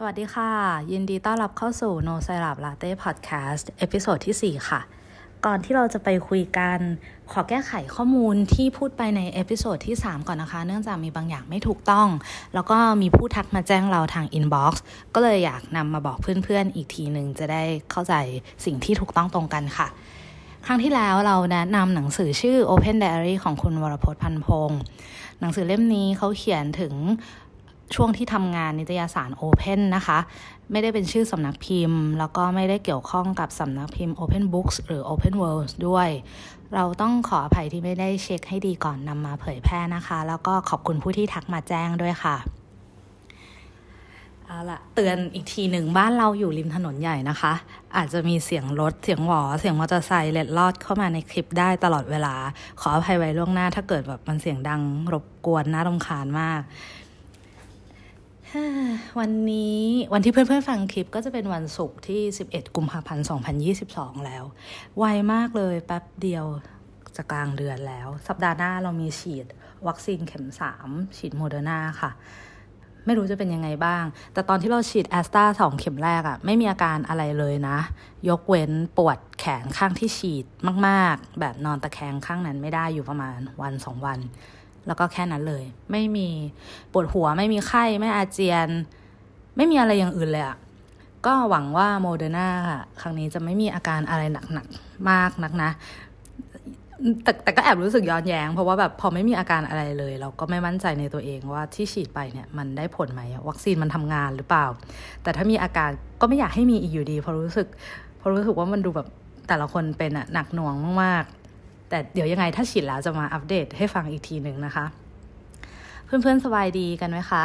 สวัสดีค่ะ ยินดีต้อนรับเข้าสู่ No Syrup Latte Podcast episode ที่ 4 ค่ะ ก่อนที่เราจะไปคุยกันขอแก้ไขข้อมูลที่พูดไปใน episode ที่ 3 ก่อนนะคะ เนื่องจากมีบางอย่างไม่ถูกต้อง แล้วก็มีผู้ทักมาแจ้งเราทาง inbox ก็เลยอยากนำมาบอกเพื่อนๆ อีกทีหนึ่งจะได้เข้าใจสิ่งที่ถูกต้องตรงกันค่ะ ครั้งที่แล้วเราแนะนำหนังสือชื่อ Open Diary ของคุณวรพจน์พันพงศ์หนังสือเล่มนี้เขาเขียนถึง ช่วงที่ทำงานนิตยสาร Open นะคะ ไม่ได้เป็นชื่อสำนักพิมพ์ แล้วก็ไม่ได้เกี่ยวข้องกับสำนักพิมพ์ Open Books หรือ Open World ด้วย เราต้องขออภัยที่ไม่ได้เช็คให้ดีก่อนนำมาเผยแพร่นะคะ แล้วก็ขอบคุณผู้ที่ทักมาแจ้งด้วยค่ะเอาละเตือนอีกทีหนึ่งบ้านเราอยู่ริมถนนใหญ่นะคะ อาจจะมีเสียงรถเสียงหวอ เสียงมอเตอร์ไซค์เล็ดลอดเข้ามาในคลิปได้ตลอดเวลา ขออภัยไว้ล่วงหน้าถ้าเกิดแบบมันเสียงดังรบกวนน่ารำคาญมาก วันนี้วันที่เพื่อนๆฟังคลิปก็จะเป็นวันศุกร์ที่ 11 กุมภาพันธ์ 2022 แล้ว ไวมากเลยแป๊บเดียวจะกลางเดือนแล้ว สัปดาห์หน้าเรามีฉีดวัคซีนเข็ม 3 ฉีดโมเดอร์นาค่ะ ไม่รู้จะเป็นยังไงบ้าง แต่ตอนที่เราฉีดแอสตราสองเข็มแรกอะไม่มีอาการอะไรเลยนะ ยกเว้นปวดแขนข้างที่ฉีดมากๆ แบบนอนตะแคงข้างนั้นไม่ได้อยู่ประมาณวันสองวัน แล้วก็แค่นั้นเลย ไม่มีปวดหัวไม่มีไข้ไม่อาเจียน ไม่มีอะไรอย่างอื่นเลยอะก็หวังว่าโมเดอร์นาค่ะครั้งนี้จะไม่มีอาการอะไรหนักๆมากนักนะแต่แต่ก็แอบรู้สึกย้อนแย้ง เพราะว่าแบบพอไม่มีอาการอะไรเลย เราก็ไม่มั่นใจในตัวเองว่าที่ฉีดไปเนี่ยมันได้ผลไหมวัคซีนมันทำงานหรือเปล่า แต่ถ้ามีอาการก็ไม่อยากให้มีอีกอยู่ดีเพราะรู้สึกเพราะรู้สึกว่ามันดูแบบแต่ละคนเป็นอะหนักหน่วงมากๆ แต่เดี๋ยวยังไงถ้าฉีดแล้วจะมาอัปเดตให้ฟังอีกทีหนึ่งนะคะ เพื่อนๆสบายดีกันไหมคะ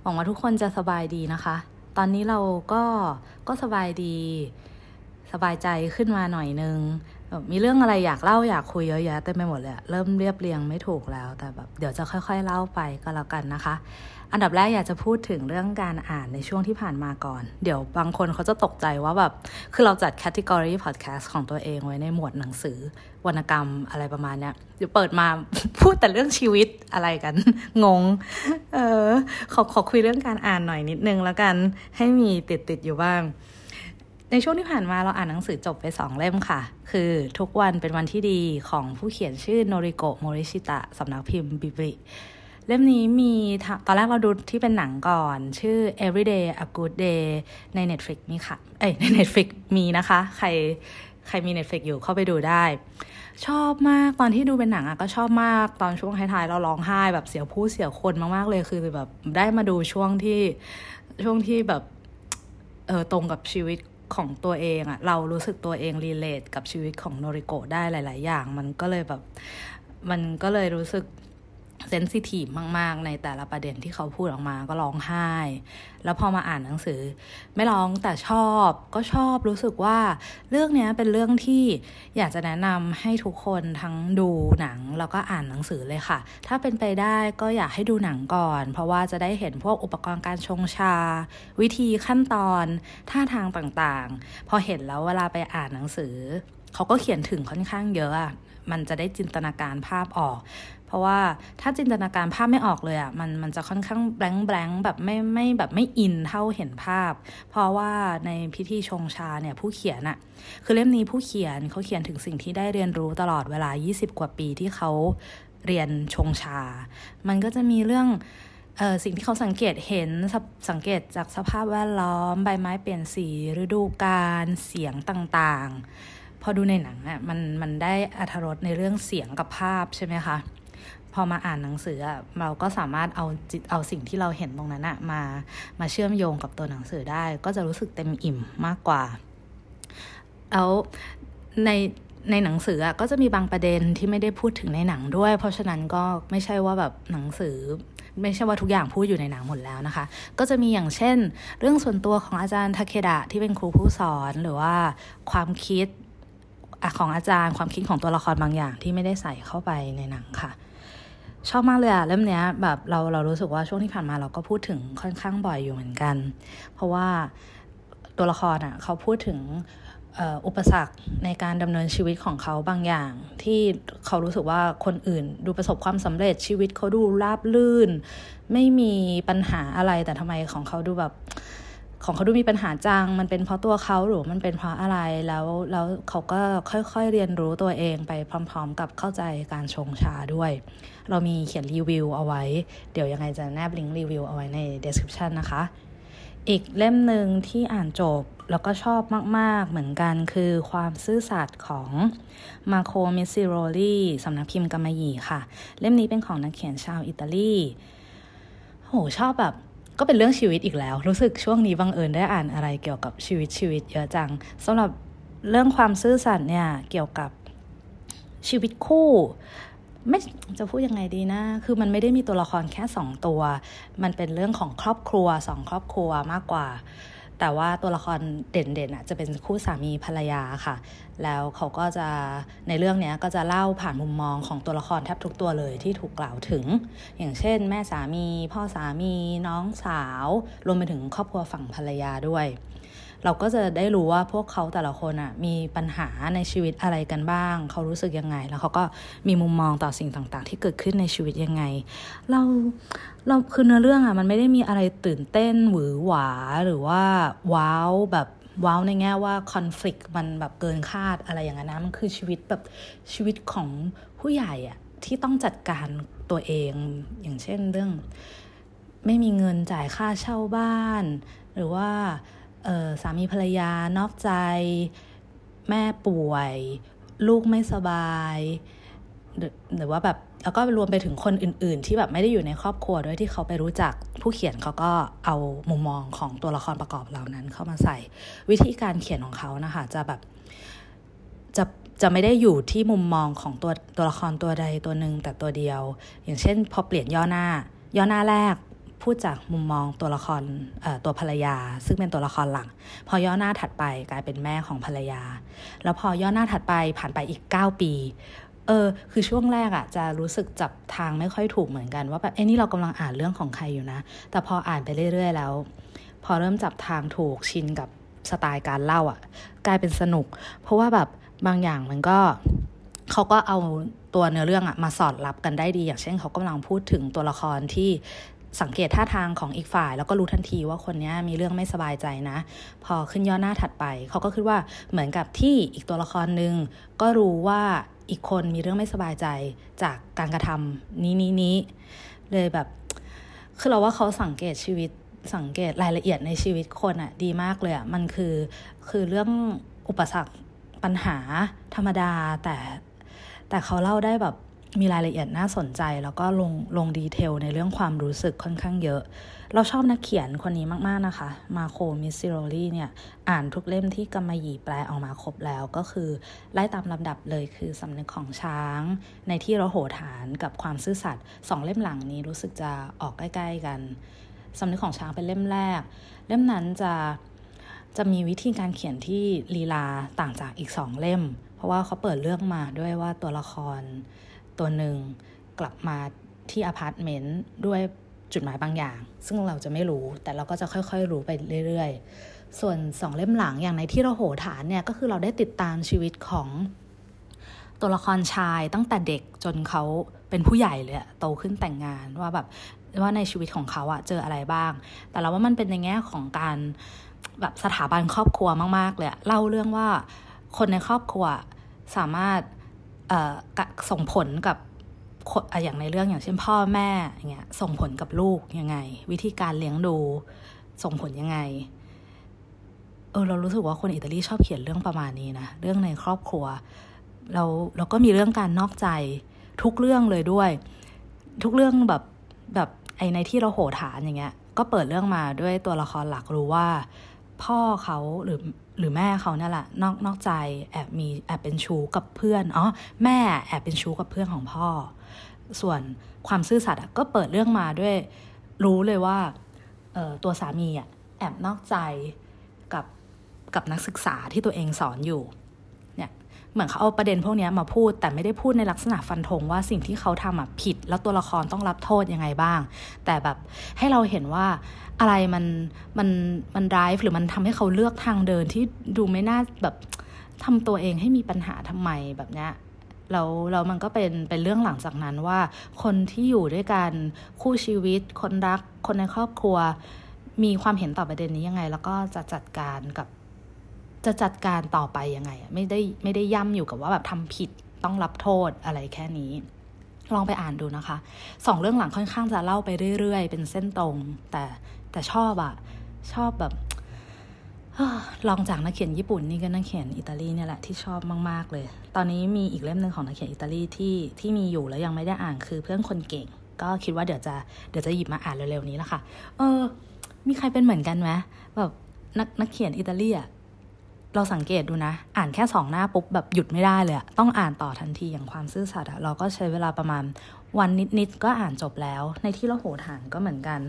หวังว่าทุกคนจะสบายดีนะคะ ตอนนี้เราก็ก็สบายดี สบายใจขึ้นมาหน่อยนึงมีเรื่องอะไรอยากเล่าอยากคุยเยอะแยะเต็มไปหมดเลยเริ่มเรียบเรียงไม่ถูกแล้ว แต่แบบเดี๋ยวจะค่อย ๆ เล่าไปก็แล้วกันนะคะ อันดับแรกอยากจะพูดถึงเรื่องการอ่านในช่วงที่ผ่านมาก่อน เดี๋ยวบางคนเขาจะตกใจว่าแบบ คือเราจัดแคตตากรีพอดแคสต์ของตัวเองไว้ในหมวดหนังสือ วรรณกรรมอะไรประมาณเนี้ยเดี๋ยวเปิดมาพูดแต่เรื่องชีวิตอะไรกัน งง เออ ขอขอคุยเรื่องการอ่านหน่อยนิดนึงแล้วกัน ให้มีติดติดอยู่บ้างในช่วงที่ผ่านมาเราอ่านหนังสือจบไปสองเล่มค่ะ คือทุกวันเป็นวันที่ดีของผู้เขียนชื่อโนริโกะโมริชิตะสำนักพิมพ์บิบริ เล่มนี้มีตอนแรกเราดูที่เป็นหนังก่อน ชื่อ Everyday a Good Day ใน Netflix มีค่ะ เอ้ยใน Netflix มีนะคะ ใครใครมี Netflix อยู่เข้าไปดูได้ ชอบมากตอนที่ดูเป็นหนังอะก็ชอบมากตอนช่วงท้ายๆเราร้องไห้แบบเสียผู้เสียคนมากๆเลยคือแบบได้มาดูช่วงที่ช่วงที่แบบเออตรงกับชีวิตของตัวเองอะเรารู้สึกตัวเองรีเลทกับชีวิตของโนริโกะได้หลาย ๆ อย่าง มันก็เลยแบบ มันก็เลยรู้สึก เซนซิทีฟมาก ๆ ในแต่ละประเด็นที่เขาพูดออกมาก็ร้องไห้ แล้วพอมาอ่านหนังสือ ไม่ร้องแต่ชอบก็ชอบรู้สึกว่าเรื่องนี้เป็นเรื่องที่อยากจะแนะนำให้ทุกคนทั้งดูหนังแล้วก็อ่านหนังสือเลยค่ะ ถ้าเป็นไปได้ก็อยากให้ดูหนังก่อน เพราะว่าจะได้เห็นพวกอุปกรณ์การชงชา วิธีขั้นตอนท่าทางต่างๆ พอเห็นแล้วเวลาไปอ่านหนังสือ เขาก็เขียนถึงค่อนข้างเยอะอะมันจะได้จินตนาการภาพออก เพราะว่าถ้าจินตนาการภาพไม่ออกเลยอะ่ะมันมันจะค่อนข้างแบงแบงแบบไม่ไม่แบบไม่อินเท่าเห็นภาพ เพราะว่าในพิธีชงชาเนี่ยผู้เขียนอะ่ะคือเล่มนี้ผู้เขียนเขาเขียนถึงสิ่งที่ได้เรียนรู้ตลอดเวลา 20 กว่าปีที่เขาเรียนชงชา มันก็จะมีเรื่องเออสิ่งที่เขาสังเกตเห็นสังเกตจากสภาพแวดล้อม ใบไม้เปลี่ยนสีฤดูกาลเสียงต่างๆ พอดูในหนังอะ่ะมันมันได้อัธรสในเรื่องเสียงกับภาพใช่ไหมคะ พอมาอ่านหนังสืออะเราก็สามารถเอาจิตเอาสิ่งที่เราเห็นตรงนั้นอะมามาเชื่อมโยงกับตัวหนังสือได้ ก็จะรู้สึกเต็มอิ่มมากกว่าแล้วในในหนังสืออะก็จะมีบางประเด็นที่ไม่ได้พูดถึงในหนังด้วย เพราะฉะนั้นก็ไม่ใช่ว่าแบบหนังสือไม่ใช่ว่าทุกอย่างพูดอยู่ในหนังหมดแล้วนะคะ ก็จะมีอย่างเช่น เรื่องส่วนตัวของอาจารย์ทาเคดะที่เป็นครูผู้สอนหรือว่าความคิดของอาจารย์ความคิดของตัวละครบางอย่างที่ไม่ได้ใส่เข้าไปในหนังค่ะ ชอบมากเลยอะเล่มเนี้ยแบบเราเรารู้สึกว่าช่วงที่ผ่านมาเราก็พูดถึงค่อนข้างบ่อยอยู่เหมือนกัน เพราะว่าตัวละครอะเขาพูดถึงอุปสรรคในการดำเนินชีวิตของเขาบางอย่าง ที่เขารู้สึกว่าคนอื่น ดูประสบความสำเร็จชีวิตเขาดูราบลื่น ไม่มีปัญหาอะไรแต่ทำไมของเขาดูแบบ ของเขาดูมีปัญหาจัง มันเป็นเพราะตัวเขาหรือมันเป็นเพราะอะไร แล้วแล้วเขาก็ค่อยๆเรียนรู้ตัวเองไปพร้อม ๆ กับเข้าใจการชงชาด้วย เรามีเขียนรีวิวเอาไว้ เดี๋ยวยังไงจะแนบลิงก์รีวิวเอาไว้ใน description นะคะ อีกเล่มหนึ่งที่อ่านจบแล้วก็ชอบมาก ๆ เหมือนกันคือความซื่อสัตย์ของมาโคมิซิโรลีสำนักพิมพ์กำมะหยี่ค่ะ เล่มนี้เป็นของนักเขียนชาวอิตาลีโหชอบแบบ ก็เป็นเรื่องชีวิตอีกแล้ว รู้สึกช่วงนี้บังเอิญได้อ่านอะไรเกี่ยวกับชีวิตชีวิตเยอะจังสำหรับเรื่องความซื่อสัตย์เนี่ยเกี่ยวกับชีวิตคู่ไม่จะพูดยังไงดีนะ คือมันไม่ได้มีตัวละครแค่สองตัว มันเป็นเรื่องของครอบครัวสองครอบครัวมากกว่า แต่ว่าตัวละครเด่นๆอะจะเป็นคู่สามีภรรยาค่ะ แล้วเขาก็จะในเรื่องนี้ก็จะเล่าผ่านมุมมองของตัวละครแทบทุกตัวเลยที่ถูกกล่าวถึง อย่างเช่น แม่สามี พ่อสามีน้องสาว รวมไปถึงครอบครัวฝั่งภรรยาด้วย เราก็จะได้รู้ว่าพวกเขาแต่ละคนอะมีปัญหาในชีวิตอะไรกันบ้าง เขารู้สึกยังไง แล้วเขาก็มีมุมมองต่อสิ่งต่างๆ ที่เกิดขึ้นในชีวิตยังไง เราเราคือเนื้อเรื่องอะมันไม่ได้มีอะไรตื่นเต้นหวือหวาหรือว่าว้าวแบบว้าวในแง่ว่าคอน FLICT มันแบบเกินคาดอะไรอย่างนั้นนะมันคือชีวิตแบบชีวิตของผู้ใหญ่อะที่ต้องจัดการตัวเองอย่างเช่นเรื่อง ไม่มีเงินจ่ายค่าเช่าบ้าน หรือว่า สามีภรรยานอกใจ แม่ป่วย ลูกไม่สบาย หรือว่าแบบแล้วก็รวมไปถึงคนอื่น ๆ ที่แบบไม่ได้อยู่ในครอบครัวด้วยที่เขาไปรู้จักผู้เขียนเขาก็เอามุมมองของตัวละครประกอบเหล่านั้นเข้ามาใส่วิธีการเขียนของเขานะคะจะแบบจะจะไม่ได้อยู่ที่มุมมองของตัวตัวละครตัวใดตัวหนึ่งแต่ตัวเดียว อย่างเช่น พอเปลี่ยนย่อหน้า ย่อหน้าแรก พูดจากมุมมองตัวละครตัวภรรยา ซึ่งเป็นตัวละครหลัก พอย่อหน้าถัดไปกลายเป็นแม่ของภรรยา แล้วพอย่อหน้าถัดไปผ่านไปอีก 9 ปีเออคือช่วงแรกอะจะรู้สึกจับทางไม่ค่อยถูกเหมือนกันว่าแบบเอ้นี่เรากำลังอ่านเรื่องของใครอยู่นะ แต่พออ่านไปเรื่อย ๆ แล้ว พอเริ่มจับทางถูกชินกับสไตล์การเล่าอะกลายเป็นสนุก เพราะว่าแบบบางอย่างมันก็เขาก็เอาตัวเนื้อเรื่องอะมาสอดรับกันได้ดี อย่างเช่นเขากำลังพูดถึงตัวละครที่ สังเกตท่าทางของอีกฝ่าย แล้วก็รู้ทันทีว่าคนนี้มีเรื่องไม่สบายใจนะ พอขึ้นย่อหน้าถัดไป เขาก็คิดว่าเหมือนกับที่อีกตัวละครหนึ่งก็รู้ว่าอีกคนมีเรื่องไม่สบายใจจากการกระทำนี้นี้นี้เลยแบบ คือเราว่าเขาสังเกตชีวิตสังเกตรายละเอียดในชีวิตคนอะดีมากเลยอะมันคือคือเรื่องอุปสรรคปัญหาธรรมดาแต่แต่เขาเล่าได้แบบ มีรายละเอียดน่าสนใจแล้วก็ลงลง detail ในเรื่องความรู้สึกค่อนข้างเยอะ เราชอบนักเขียนคนนี้มาก ๆ นะคะ มาร์โก มิสซิโรลีเนี่ย อ่านทุกเล่มที่กำมะหยี่แปลออกมาครบแล้วก็คือ ไล่ตามลำดับเลยคือสำนึกของช้าง ในที่เราโหฐานกับความซื่อสัตย์สองเล่มหลังนี้รู้สึกจะออกใกล้ ๆ กันสำนึกของช้างเป็นเล่มแรก เล่มนั้นจะจะมีวิธีการเขียนที่ลีลาต่างจากอีกสองเล่ม เพราะว่าเขาเปิดเรื่องมาด้วยว่าตัวละคร ตัวหนึ่งกลับมาที่อพาร์ตเมนต์ด้วยจุดหมายบางอย่าง ซึ่งเราจะไม่รู้แต่เราก็จะค่อยๆ รู้ไปเรื่อยๆ ส่วนสองเล่มหลังอย่างในที่เราโหฐานเนี่ยก็คือเราได้ติดตามชีวิตของตัวละครชายตั้งแต่เด็กจนเขาเป็นผู้ใหญ่เลยโตขึ้นแต่งงานว่าแบบว่าในชีวิตของเขาอะเจออะไรบ้าง แต่เราว่ามันเป็นในแง่ของการแบบสถาบันครอบครัวมาก ๆ เลยเล่าเรื่องว่าคนในครอบครัวสามารถ ส่งผลกับอย่างในเรื่องอย่างเช่นพ่อแม่อย่างเงี้ยส่งผลกับลูกยังไง วิธีการเลี้ยงดู ส่งผลยังไงเออเรารู้สึกว่าคนอิตาลีชอบเขียนเรื่องประมาณนี้นะเรื่องในครอบครัว เราเราก็มีเรื่องการนอกใจทุกเรื่องเลยด้วย ทุกเรื่องแบบแบบไอในที่เราโหฐานอย่างเงี้ย ก็เปิดเรื่องมาด้วยตัวละครหลักรู้ว่า พ่อเขาหรือ หรือแม่เขาเนี่ยแหละนอกนอกใจแอบมีแอบเป็นชู้กับเพื่อนอ๋อแม่แอบเป็นชู้กับเพื่อนของพ่อ ส่วนความซื่อสัตย์ก็เปิดเรื่องมาด้วย รู้เลยว่าตัวสามีอะแอบนอกใจกับกับนักศึกษาที่ตัวเองสอนอยู่ เหมือนเขาเอาประเด็นพวกนี้มาพูด แต่ไม่ได้พูดในลักษณะฟันธงว่าสิ่งที่เขาทำอะผิด แล้วตัวละครต้องรับโทษยังไงบ้าง แต่แบบให้เราเห็นว่าอะไรมันมันมันร้ายหรือมันทำให้เขาเลือกทางเดินที่ดูไม่น่าแบบทำตัวเองให้มีปัญหาทำไมแบบเนี้ยแล้วแล้วมันก็เป็นเป็นเรื่องหลังจากนั้นว่า คนที่อยู่ด้วยกันคู่ชีวิต คนรัก คนในครอบครัว มีความเห็นต่อประเด็นนี้ยังไง แล้วก็จะจัดการกับ จะจัดการต่อไปยังไงไม่ได้ไม่ได้ย่ำอยู่กับว่าแบบทำผิดต้องรับโทษอะไรแค่นี้ ลองไปอ่านดูนะคะสองเรื่องหลังค่อนข้างจะเล่าไปเรื่อยๆ เป็นเส้นตรง แต่แต่ชอบอะชอบแบบลองจากนักเขียนญี่ปุ่นนี่ก็นักเขียนอิตาลีเนี่ยแหละที่ชอบมาก ๆ เลย ตอนนี้มีอีกเล่มหนึ่งของนักเขียนอิตาลีที่ที่มีอยู่แล้วยังไม่ได้อ่านคือเพื่อนคนเก่ง ก็คิดว่าเดี๋ยวจะเดี๋ยวจะหยิบมาอ่านเร็วๆนี้ละค่ะ เออ มีใครเป็นเหมือนกันไหมแบบนักนักเขียนอิตาลีอะ เราสังเกตดูนะ อ่านแค่สองหน้าปุ๊บแบบหยุดไม่ได้เลยต้องอ่านต่อทันทีอย่างความซื่อสัตย์เราก็ใช้เวลาประมาณวันนิดๆก็อ่านจบแล้ว ในที่เราโหฐานก็เหมือนกัน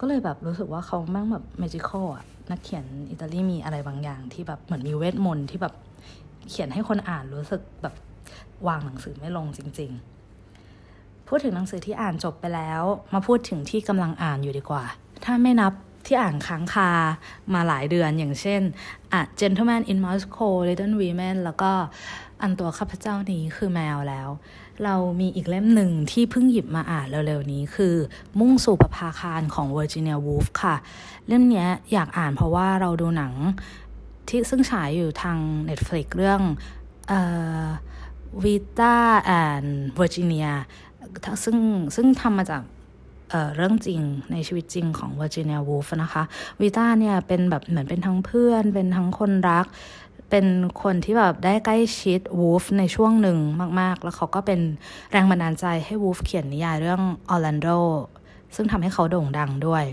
ก็เลยแบบรู้สึกว่าเขาแม่งแบบเมจิคอลอะนักเขียนอิตาลีมีอะไรบางอย่าง ที่แบบเหมือนมีเวทมนต์ที่แบบเขียนให้คนอ่านรู้สึกแบบวางหนังสือไม่ลงจริง ๆ พูดถึงหนังสือที่อ่านจบไปแล้ว มาพูดถึงที่กำลังอ่านอยู่ดีกว่า ถ้าไม่นับ ที่อ่านค้างคามาหลายเดือนอย่างเช่นอะ Gentleman in Moscow Little Women แล้วก็อันตัวข้าพเจ้านี้คือแมวแล้ว เรามีอีกเล่มหนึ่งที่เพิ่งหยิบมาอ่านเร็วๆนี้คือมุ่งสู่ประภาคารของ Virginia Woolf ค่ะ เล่มนี้อยากอ่านเพราะว่าเราดูหนังที่ซึ่งฉายอยู่ทาง Netflix เรื่อง Vita and Virginia ซึ่งซึ่งทำมาจาก เเรื่องจริงในชีวิตจริงของ Virginia Woolf นะคะวิต้าเนี่ยเป็นแบบเหมือนเป็นทั้งเพื่อน เป็นทั้งคนรัก เป็นคนที่แบบได้ใกล้ชิดวูฟในช่วงหนึ่งมาก ๆ แล้วเขาก็เป็นแรงบันดาลใจให้วูฟเขียนนิยายเรื่องออร์แลนโดซึ่งทำให้เขาโด่งดังด้วย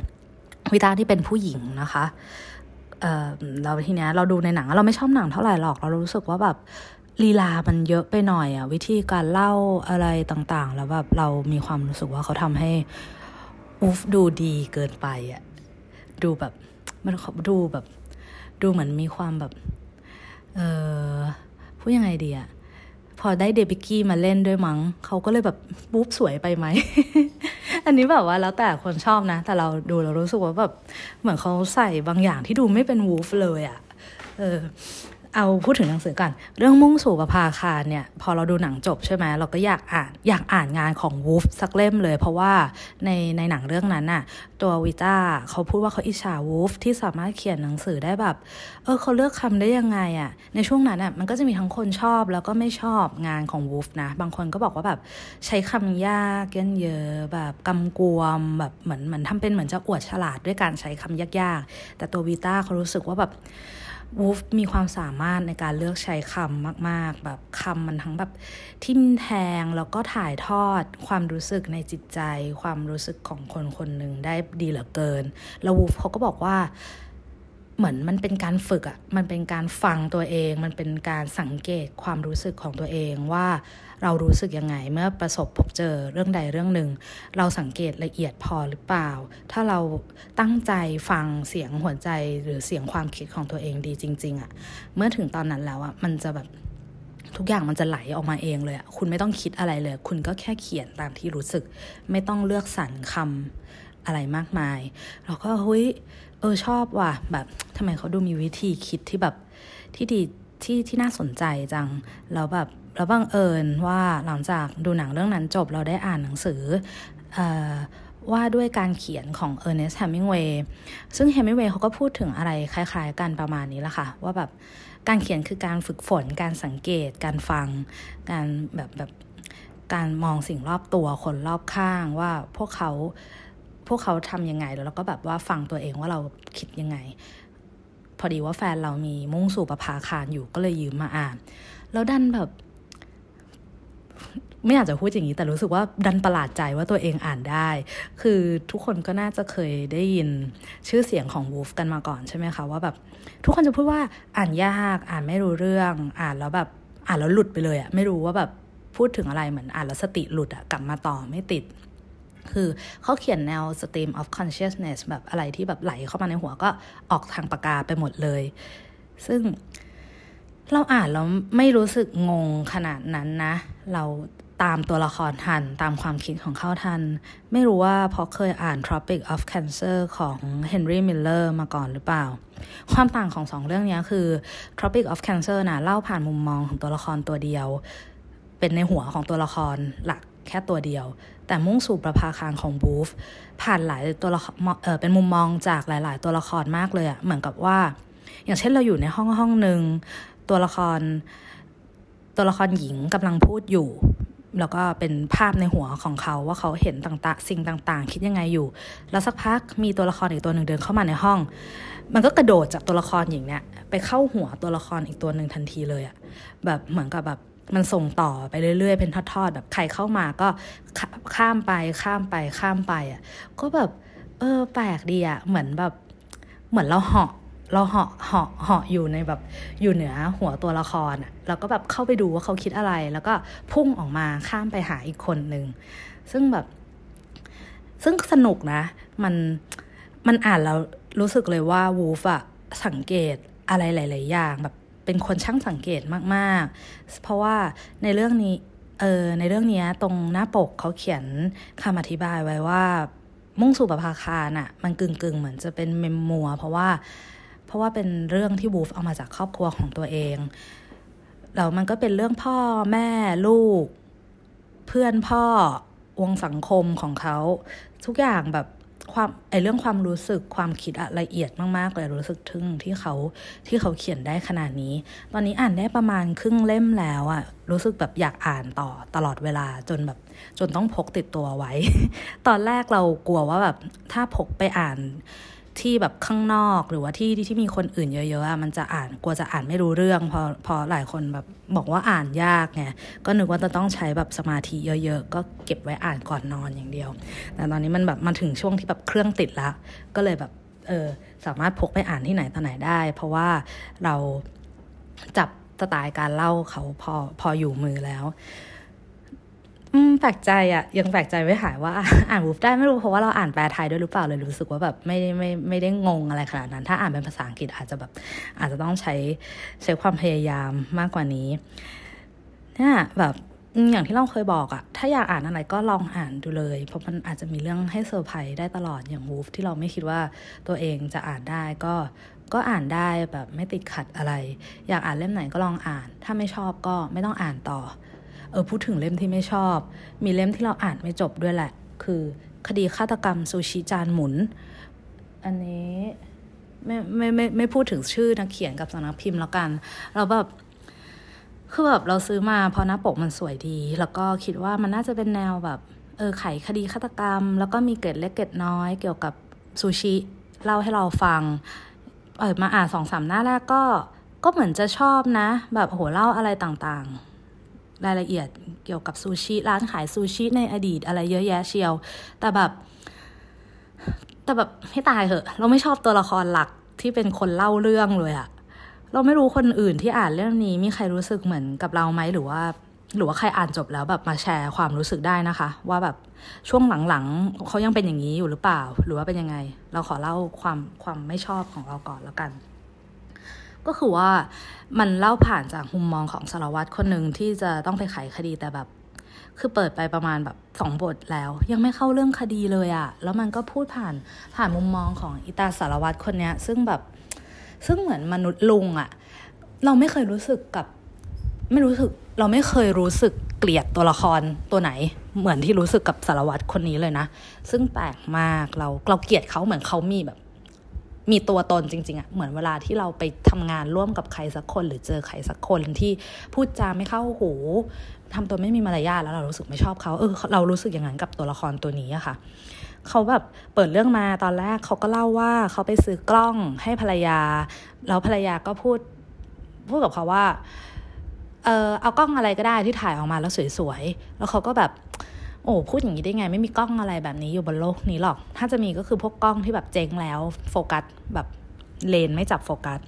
วิต้าที่เป็นผู้หญิงนะคะเเราทีเนี้ยเราดูในหนังเราไม่ชอบหนังเท่าไหร่หรอก เรารู้สึกว่าแบบลีลามันเยอะไปหน่อยอะวิธีการเล่าอะไรต่างๆ แล้วแบบเรามีความรู้สึกว่าเขาทำให้ อูฟดูดีเกินไปอะดูแบบมันดูแบบ ดูเหมือนมีความแบบ เออพูดยังไงดีอะพอได้เดบิกี้มาเล่นด้วยมั้งเขาก็เลยแบบปุ๊บสวยไปไหม อันนี้แบบว่าแล้วแต่คนชอบนะ แต่เราดูเรารู้สึกว่าแบบ เหมือนเขาใส่บางอย่างที่ดูไม่เป็นวูฟเลยอะเออ เอาพูดถึงหนังสือก่อน เรื่องมุ่งสู่ประภาคารเนี่ย พอเราดูหนังจบใช่ไหมเราก็อยากอ่านอยากอ่านงานของวูฟสักเล่มเลย เพราะว่าในในหนังเรื่องนั้นน่ะ ตัววิต้าเขาพูดว่าเขาอิจฉาวูฟที่สามารถเขียนหนังสือได้แบบ เออเขาเลือกคำได้ยังไงอะ่ะ ในช่วงนั้นอะมันก็จะมีทั้งคนชอบแล้วก็ไม่ชอบงานของวูฟนะ บางคนก็บอกว่าแบบใช้คำยากเยอะเยอะแบบกำกวมแบบเหมือนเหมือนทำเป็นเหมือนจะอวดฉลาดด้วยการใช้คำยากๆ แต่ตัววิต้าเขารู้สึกว่าแบบ วูฟมีความสามารถในการเลือกใช้คำมาก ๆ แบบคำมันทั้งแบบทิ่มแทงแล้วก็ถ่ายทอดความรู้สึกในจิตใจ ความรู้สึกของคนคนหนึ่งได้ดีเหลือเกิน แล้ววูฟเขาก็บอกว่าเหมือนมันเป็นการฝึกอะ่ะมันเป็นการฟังตัวเอง มันเป็นการสังเกตความรู้สึกของตัวเองว่า เรารู้สึกยังไงเมื่อประสบพบเจอเรื่องใดเรื่องหนึ่ง เราสังเกตละเอียดพอหรือเปล่า ถ้าเราตั้งใจฟังเสียงหัวใจหรือเสียงความคิดของตัวเองดีจริง ๆอะ่ะเมื่อถึงตอนนั้นแล้วอะ่ะมันจะแบบทุกอย่างมันจะไหลออกมาเองเลยอะคุณไม่ต้องคิดอะไรเลย คุณก็แค่เขียนตามที่รู้สึก ไม่ต้องเลือกสรรคำอะไรมากมาย เราก็เฮ้ย เออชอบว่ะ แบบทำไมเขาดูมีวิธีคิดที่แบบที่ดีที่ที่น่าสนใจจัง แล้วแบบ แล้วบังเอิญว่าหลังจากดูหนังเรื่องนั้นจบเราได้อ่านหนังสืออว่าด้วยการเขียนของเออร์เนสต์แฮมิงเวย์ซึ่งแฮมิงเวย์เขาก็พูดถึงอะไรคล้าย ๆ กันประมาณนี้แหละค่ะ ว่าแบบการเขียนคือการฝึกฝน การสังเกต การฟัง การแบบแบบการมองสิ่งรอบตัวคนรอบข้างว่าพวกเขาพวกเขาทำยังไงแล้วเราก็แบบว่าฟังตัวเองว่าเราคิดยังไง พอดีว่าแฟนเรามีมุ่งสู่ประภาคารอยู่ก็เลยยืมมาอ่าน แล้วดันแบบ ไม่อยากจะพูดอย่างนี้ แต่รู้สึกว่าดันประหลาดใจว่าตัวเองอ่านได้ คือทุกคนก็น่าจะเคยได้ยินชื่อเสียงของวูฟกันมาก่อนใช่ไหมคะว่าแบบทุกคนจะพูดว่าอ่านยากอ่านไม่รู้เรื่อง อ่านแล้วแบบอ่านแล้วหลุดไปเลยอะไม่รู้ว่าแบบพูดถึงอะไรเหมือนอ่านแล้วสติหลุดอะกลับมาต่อไม่ติด คือเขาเขียนแนว stream of consciousness แบบอะไรที่แบบไหลเข้ามาในหัวก็ออกทางปากกาไปหมดเลย ซึ่งเราอ่านแล้วไม่รู้สึกงงขนาดนั้นนะ เราตามตัวละครทัน ตามความคิดของเขาทัน ไม่รู้ว่าเพราะเคยอ่าน Tropic of Cancer ของ Henry Miller มาก่อนหรือเปล่า ความต่างของสองเรื่องนี้คือ Tropic of Cancer นะเล่าผ่านมุมมองของตัวละครตัวเดียว เป็นในหัวของตัวละครหลักแค่ตัวเดียว แต่มุ่งสู่ประภาคารของบูฟผ่านหลายตัวละครเออเป็นมุมมองจากหลาย ๆ ตัวละครมากเลยอะเหมือนกับว่า อย่างเช่นเราอยู่ในห้องห้องหนึ่งตัวละคร ตัวละครหญิงกำลังพูดอยู่ แล้วก็เป็นภาพในหัวของเขาว่าเขาเห็นต่างๆ สิ่งต่างๆ คิดยังไงอยู่ แล้วสักพักมีตัวละครอีกตัวหนึ่งเดินเข้ามาในห้อง มันก็กระโดดจากตัวละครหญิงเนี่ยไปเข้าหัวตัวละครอีกตัวหนึ่งทันทีเลยอะแบบเหมือนกับแบบมันส่งต่อไปเรื่อยๆ เป็นทอดๆ แบบใครเข้ามาก็ข้ามไปข้ามไปข้ามไปอะก็แบบ เออแปลกดีอะเหมือนแบบเหมือนเราเหาะ เราเหาะเหาะเหาะอยู่ในแบบอยู่เหนือหัวตัวละครอะเราก็แบบเข้าไปดูว่าเขาคิดอะไร แล้วก็พุ่งออกมาข้ามไปหาอีกคนหนึ่งซึ่งแบบ ซึ่งสนุกนะ มันมันอ่านแล้วรู้สึกเลยว่าวูฟอะสังเกตอะไรหลาย ๆ อย่างแบบเป็นคนช่างสังเกตมาก ๆ เพราะว่าในเรื่องนี้เออในเรื่องนี้ตรงหน้าปกเขาเขียนคำอธิบายไว้ว่ามุ่งสู่ประภาคารน่ะ มันกึ่งๆ เหมือนจะเป็นเมมมัว เพราะว่า ราะว่าเป็นเรื่องที่บูฟเอามาจากครอบครัวของตัวเองแล้วมันก็เป็นเรื่องพ่อแม่ลูก เพื่อนพ่อวงสังคมของเขา ทุกอย่างแบบความไอเรื่องความรู้สึกความคิดอะละเอียดมากๆเลยรู้สึกทึ่งที่เขาที่เขาเขียนได้ขนาดนี้ ตอนนี้อ่านได้ประมาณครึ่งเล่มแล้วอะรู้สึกแบบอยากอ่านต่อตลอดเวลาจนแบบ จนต้องพกติดตัวไว้ ตอนแรกเรากลัวว่าแบบถ้าพกไปอ่าน ที่แบบข้างนอกหรือว่าที่ที่มีคนอื่นเยอะๆอะมันจะอ่านกลัวจะอ่านไม่รู้เรื่องพอพอหลายคนแบบบอกว่าอ่านยากไงก็นึกว่าจะต้องใช้แบบสมาธิเยอะๆ ก็เก็บไว้อ่านก่อนนอนอย่างเดียว แต่ตอนนี้มันแบบมาถึงช่วงที่แบบเครื่องติดละก็เลยแบบเออสามารถพกไปอ่านที่ไหนต่อไหนได้ เพราะว่าเราจับสไตล์การเล่าเขาพอพออยู่มือแล้ว อืมแปลกใจอะ่ะ ยังแปลกใจไม่หายว่า อ่านวูฟได้ไม่รู้เพราะว่าเราอ่านแปลไทยด้วยหรือเปล่าเลยรู้สึกว่าแบบไม่ไม่ไม่ได้งงอะไรขนาดนั้น ถ้าอ่านเป็นภาษาอังกฤษอาจจะแบบ อาจจะต้องใช้ใช้ความพยายามมากกว่านี้เนี่ยแบบอย่างที่เราเคยบอกอะถ้าอยากอ่านอะไรก็ลองอ่านดูเลย เพราะมันอาจจะมีเรื่องให้เซอร์ไพรส์ได้ตลอดอย่างวูฟที่เราไม่คิดว่าตัวเองจะอ่านได้ก็ก็อ่านได้แบบไม่ติดขัดอะไร อยากอ่านเล่มไหนก็ลองอ่าน ถ้าไม่ชอบก็ไม่ต้องอ่านต่อ เออพูดถึงเล่มที่ไม่ชอบ มีเล่มที่เราอ่านไม่จบด้วยแหละ คือคดีฆาตกรรมซูชิจานหมุน อันนี้ไม่ไม่ไม่ไม่พูดถึงชื่อนักเขียนกับสำนักพิมพ์แล้วกัน เราแบบคือแบบเราซื้อมาเพราะหน้าปกมันสวยดี แล้วก็คิดว่ามันน่าจะเป็นแนวแบบเออไขคดีฆาตกรรม แล้วก็มีเกร็ดเล็กเกร็ดน้อยเกี่ยวกับซูชิเล่าให้เราฟังเปิดมาอ่านสองสามหน้าแรกก็ก็เหมือนจะชอบนะ แบบโหเล่าอะไรต่างๆ รายละเอียดเกี่ยวกับซูชิร้านขายซูชิในอดีตอะไรเยอะแยะเชียว แต่แบบ แต่แบบให้ตายเหอะ เราไม่ชอบตัวละครหลักที่เป็นคนเล่าเรื่องเลยอะเราไม่รู้คนอื่นที่อ่านเรื่องนี้มีใครรู้สึกเหมือนกับเราไหมหรือว่า หรือว่าใครอ่านจบแล้วแบบมาแชร์ความรู้สึกได้นะคะ ว่าแบบช่วงหลังๆเขายังเป็นอย่างนี้อยู่หรือเปล่า หรือว่าเป็นยังไง เราขอเล่าความความไม่ชอบของเราก่อนแล้วกัน ก็คือว่า มันเล่าผ่านจากมุมมองของสารวัตรคนหนึ่งที่จะต้องไปไขคดีแต่แบบ คือเปิดไปประมาณแบบสองบทแล้ว ยังไม่เข้าเรื่องคดีเลยอะแล้วมันก็พูดผ่านผ่านมุมมองของอิตาสารวัตรคนเนี้ย ซึ่งแบบซึ่งเหมือนมนุษย์ลุงอะเราไม่เคยรู้สึกกับ ไม่รู้สึก เราไม่เคยรู้สึกเกลียดตัวละครตัวไหน เหมือนที่รู้สึกกับสารวัตรคนนี้เลยนะ ซึ่งแปลกมากเราเราเกลียดเขาเหมือนเขามีแบบ มีตัวตนจริงๆอะเหมือนเวลาที่เราไปทำงานร่วมกับใครสักคน หรือเจอใครสักคนที่พูดจาไม่เข้าหูทำตัวไม่มีมารยาทแล้วเรารู้สึกไม่ชอบเขาเออเรารู้สึกอย่างนั้นกับตัวละครตัวนี้อะค่ะเขาแบบเปิดเรื่องมาตอนแรกเขาก็เล่าว่าเขาไปซื้อกล้องให้ภรรยา แล้วภรรยาก็พูดพูดกับเขาว่าเออเอากล้องอะไรก็ได้ที่ถ่ายออกมาแล้วสวยๆ แล้วเขาก็แบบ โอ้พูดอย่างนี้ได้ไง ไม่มีกล้องอะไรแบบนี้อยู่บนโลกนี้หรอก ถ้าจะมีก็คือพวกกล้องที่แบบเจ๊งแล้ว โฟกัสแบบเลนส์ไม่จับโฟกัส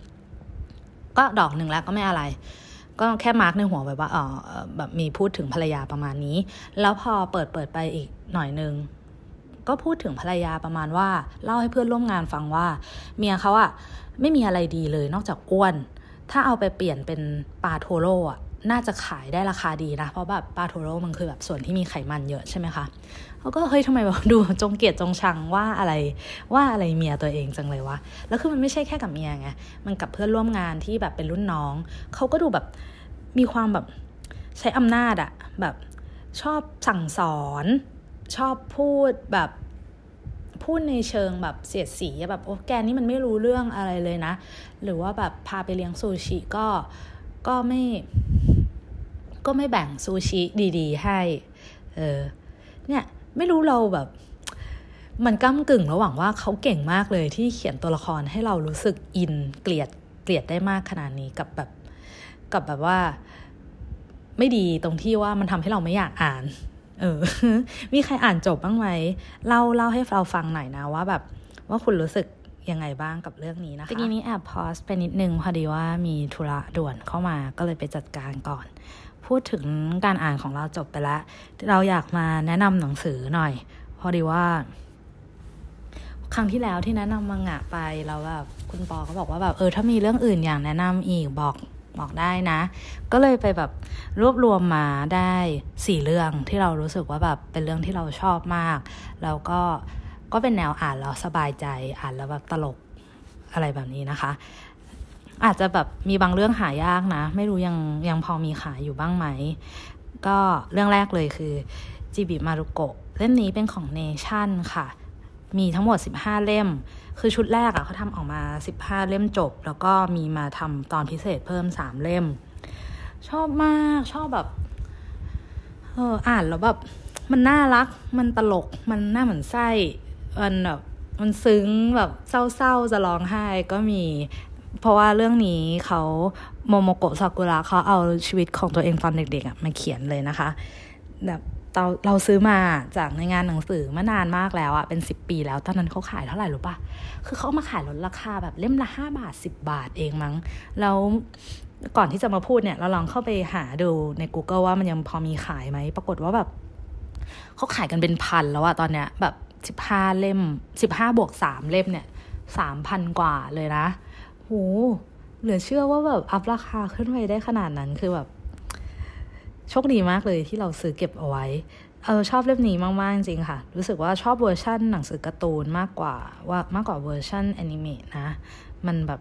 ก็ดอกหนึ่งแล้วก็ไม่อะไร ก็แค่ mark ในหัวไว้ว่าอ๋อแบบมีพูดถึงภรรยาประมาณนี้ แล้วพอเปิดเปิดไปอีกหน่อยนึงก็พูดถึงภรรยาประมาณว่า เล่าให้เพื่อนร่วมงานฟังว่า เมียเขาอะไม่มีอะไรดีเลยนอกจากอ้วน ถ้าเอาไปเปลี่ยนเป็นปลาโทโร่อะ น่าจะขายได้ราคาดีนะ เพราะแบบปลาโทโร่มันคือแบบส่วนที่มีไขมันเยอะใช่ไหมคะเขาก็เฮ้ยทำไมแบบดูจงเกียดจงชังว่าอะไรว่าอะไรเมียตัวเองจังเลยวะแล้วคือมันไม่ใช่แค่กับเมียไงมันกับเพื่อนร่วมงานที่แบบเป็นรุ่นน้องเขาก็ดูแบบมีความแบบใช้อำนาจอะแบบชอบสั่งสอนชอบพูดแบบพูดในเชิงแบบเสียดสีแบบโอ้แกนี่มันไม่รู้เรื่องอะไรเลยนะ หรือว่าแบบพาไปเลี้ยงซูชิก็ก็ไม่ ก็ไม่แบ่งซูชิดีๆ ให้ เออ เนี่ยไม่รู้เราแบบ มันก้ากึ่งระหว่างว่าเขาเก่งมากเลยที่เขียนตัวละครให้เรารู้สึกอินเกลียดเกลียดได้มากขนาดนี้กับแบบกับแบบว่า ไม่ดีตรงที่ว่ามันทำให้เราไม่อยากอ่าน เออ มีใครอ่านจบบ้างไหมเล่าเล่าให้เราฟังหน่อยนะว่าแบบ ว่าคุณรู้สึกยังไงบ้างกับเรื่องนี้นะคะตะกี้นี้แอบพอสไปนิดนึงพอดีว่ามีธุระด่วนเข้ามาก็เลยไปจัดการก่อน พูดถึงการอ่านของเราจบไปแล้ว เราอยากมาแนะนำหนังสือหน่อย พอดีว่า ครั้งที่แล้วที่แนะนำมังงะไปแล้วแบบคุณปอก็บอกว่าแบบเออถ้ามีเรื่องอื่นอย่างแนะนำอีกบอกบอกได้นะ ก็เลยไปแบบรวบรวมมาได้สี่เรื่องที่เรารู้สึกว่าแบบเป็นเรื่องที่เราชอบมาก แล้วก็ก็เป็นแนวอ่านแล้วสบายใจอ่านแล้วแบบตลกอะไรแบบนี้นะคะ อาจจะแบบมีบางเรื่องหายากนะ ไม่รู้ยังยังพอมีขายอยู่บ้างไหม ก็เรื่องแรกเลยคือจิบิมารุโกะเล่มนี้เป็นของเนชั่นค่ะ มีทั้งหมด 15 เล่ม คือชุดแรกอะเขาทำออกมา 15 เล่มจบ แล้วก็มีมาทำตอนพิเศษเพิ่ม 3 เล่ม ชอบมากชอบแบบเอออ่านแล้วแบบมันน่ารัก มันตลก มันน่าเหมือนไส้ มันแบบ มันซึ้งแบบเศร้าๆ จะร้องไห้ก็มี เพราะว่าเรื่องนี้เขาโมโมโกะซากุระเขาเอาชีวิตของตัวเองตอนเด็กๆมาเขียนเลยนะคะแบบเราเราซื้อมาจากในงานหนังสือมานานมากแล้วอะเป็นสิบปีแล้วตอนนั้นเขาขายเท่าไหร่รู้ปะคือเขามาขายลดราคาแบบเล่มละห้าบาทสิบบาทเองมั้ง แล้วก่อนที่จะมาพูดเนี่ย เราลองเข้าไปหาดูใน Google ว่ามันยังพอมีขายไหม ปรากฏว่าแบบเขาขายกันเป็นพันแล้วอะตอนเนี้ยแบบสิบห้าเล่มสิบห้าบวกสามเล่มเนี่ยสามพันกว่าเลยนะ โหเหลือเชื่อว่าแบบอัพราคาขึ้นไปได้ขนาดนั้นคือแบบโชคดีมากเลยที่เราซื้อเก็บเอาไว้ เออชอบเล่มนี้มาก ๆ จริงค่ะ รู้สึกว่าชอบเวอร์ชั่นหนังสือการ์ตูนมากกว่าว่ามากกว่าเวอร์ชั่นแอนิเมะนะ มันแบบ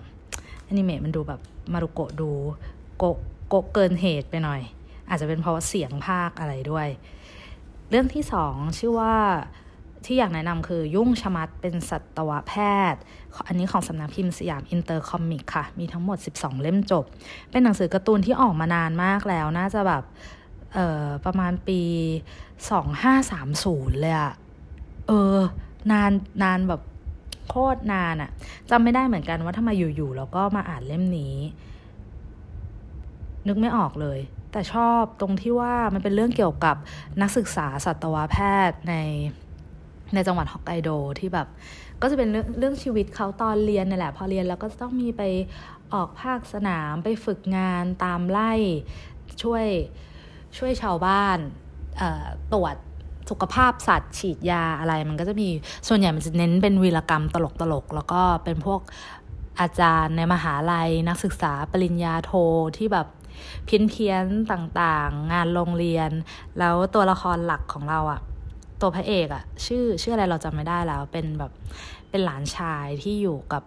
แอนิเมะมันดูแบบมารุโกะดูโก๊ะๆเกินเหตุไปหน่อย อาจจะเป็นเพราะเสียงพากย์อะไรด้วย เรื่องที่สองชื่อว่า ที่อยากแนะนำคือยุ่งชมัดเป็นสัตวแพทย์ อันนี้ของสำนักพิมพ์สยามอินเตอร์คอมิกค่ะ มีทั้งหมด 12 เล่มจบ เป็นหนังสือการ์ตูนที่ออกมานานมากแล้ว น่าจะแบบประมาณปี 2530 เลยอะเออ นานนานแบบโคตรนานอะจำไม่ได้เหมือนกันว่าทำไมอยู่ๆแล้วก็มาอ่านเล่มนี้ นึกไม่ออกเลยแต่ชอบตรงที่ว่ามันเป็นเรื่องเกี่ยวกับนักศึกษาสัตวแพทย์ใน ในจังหวัดฮอกไกโดที่แบบ ก็จะเป็นเรื่องเรื่องชีวิตเขาตอนเรียนนี่แหละ พอเรียนแล้วก็ต้องมีไปออกภาคสนามไปฝึกงานตามไล่ช่วยช่วยชาวบ้านตรวจสุขภาพสัตว์ฉีดยาอะไรมันก็จะมีส่วนใหญ่มันจะเน้นเป็นวีรกรรมตลกตลกแล้วก็เป็นพวกอาจารย์ในมหาลัยนักศึกษาปริญญาโทที่แบบเพี้ยนเพี้ยนต่างๆ งานโรงเรียน แล้วตัวละครหลักของเราอะ ตัวพระเอกอะชื่อชื่ออะไรเราจำไม่ได้แล้ว เป็นแบบเป็นหลานชายที่อยู่กับ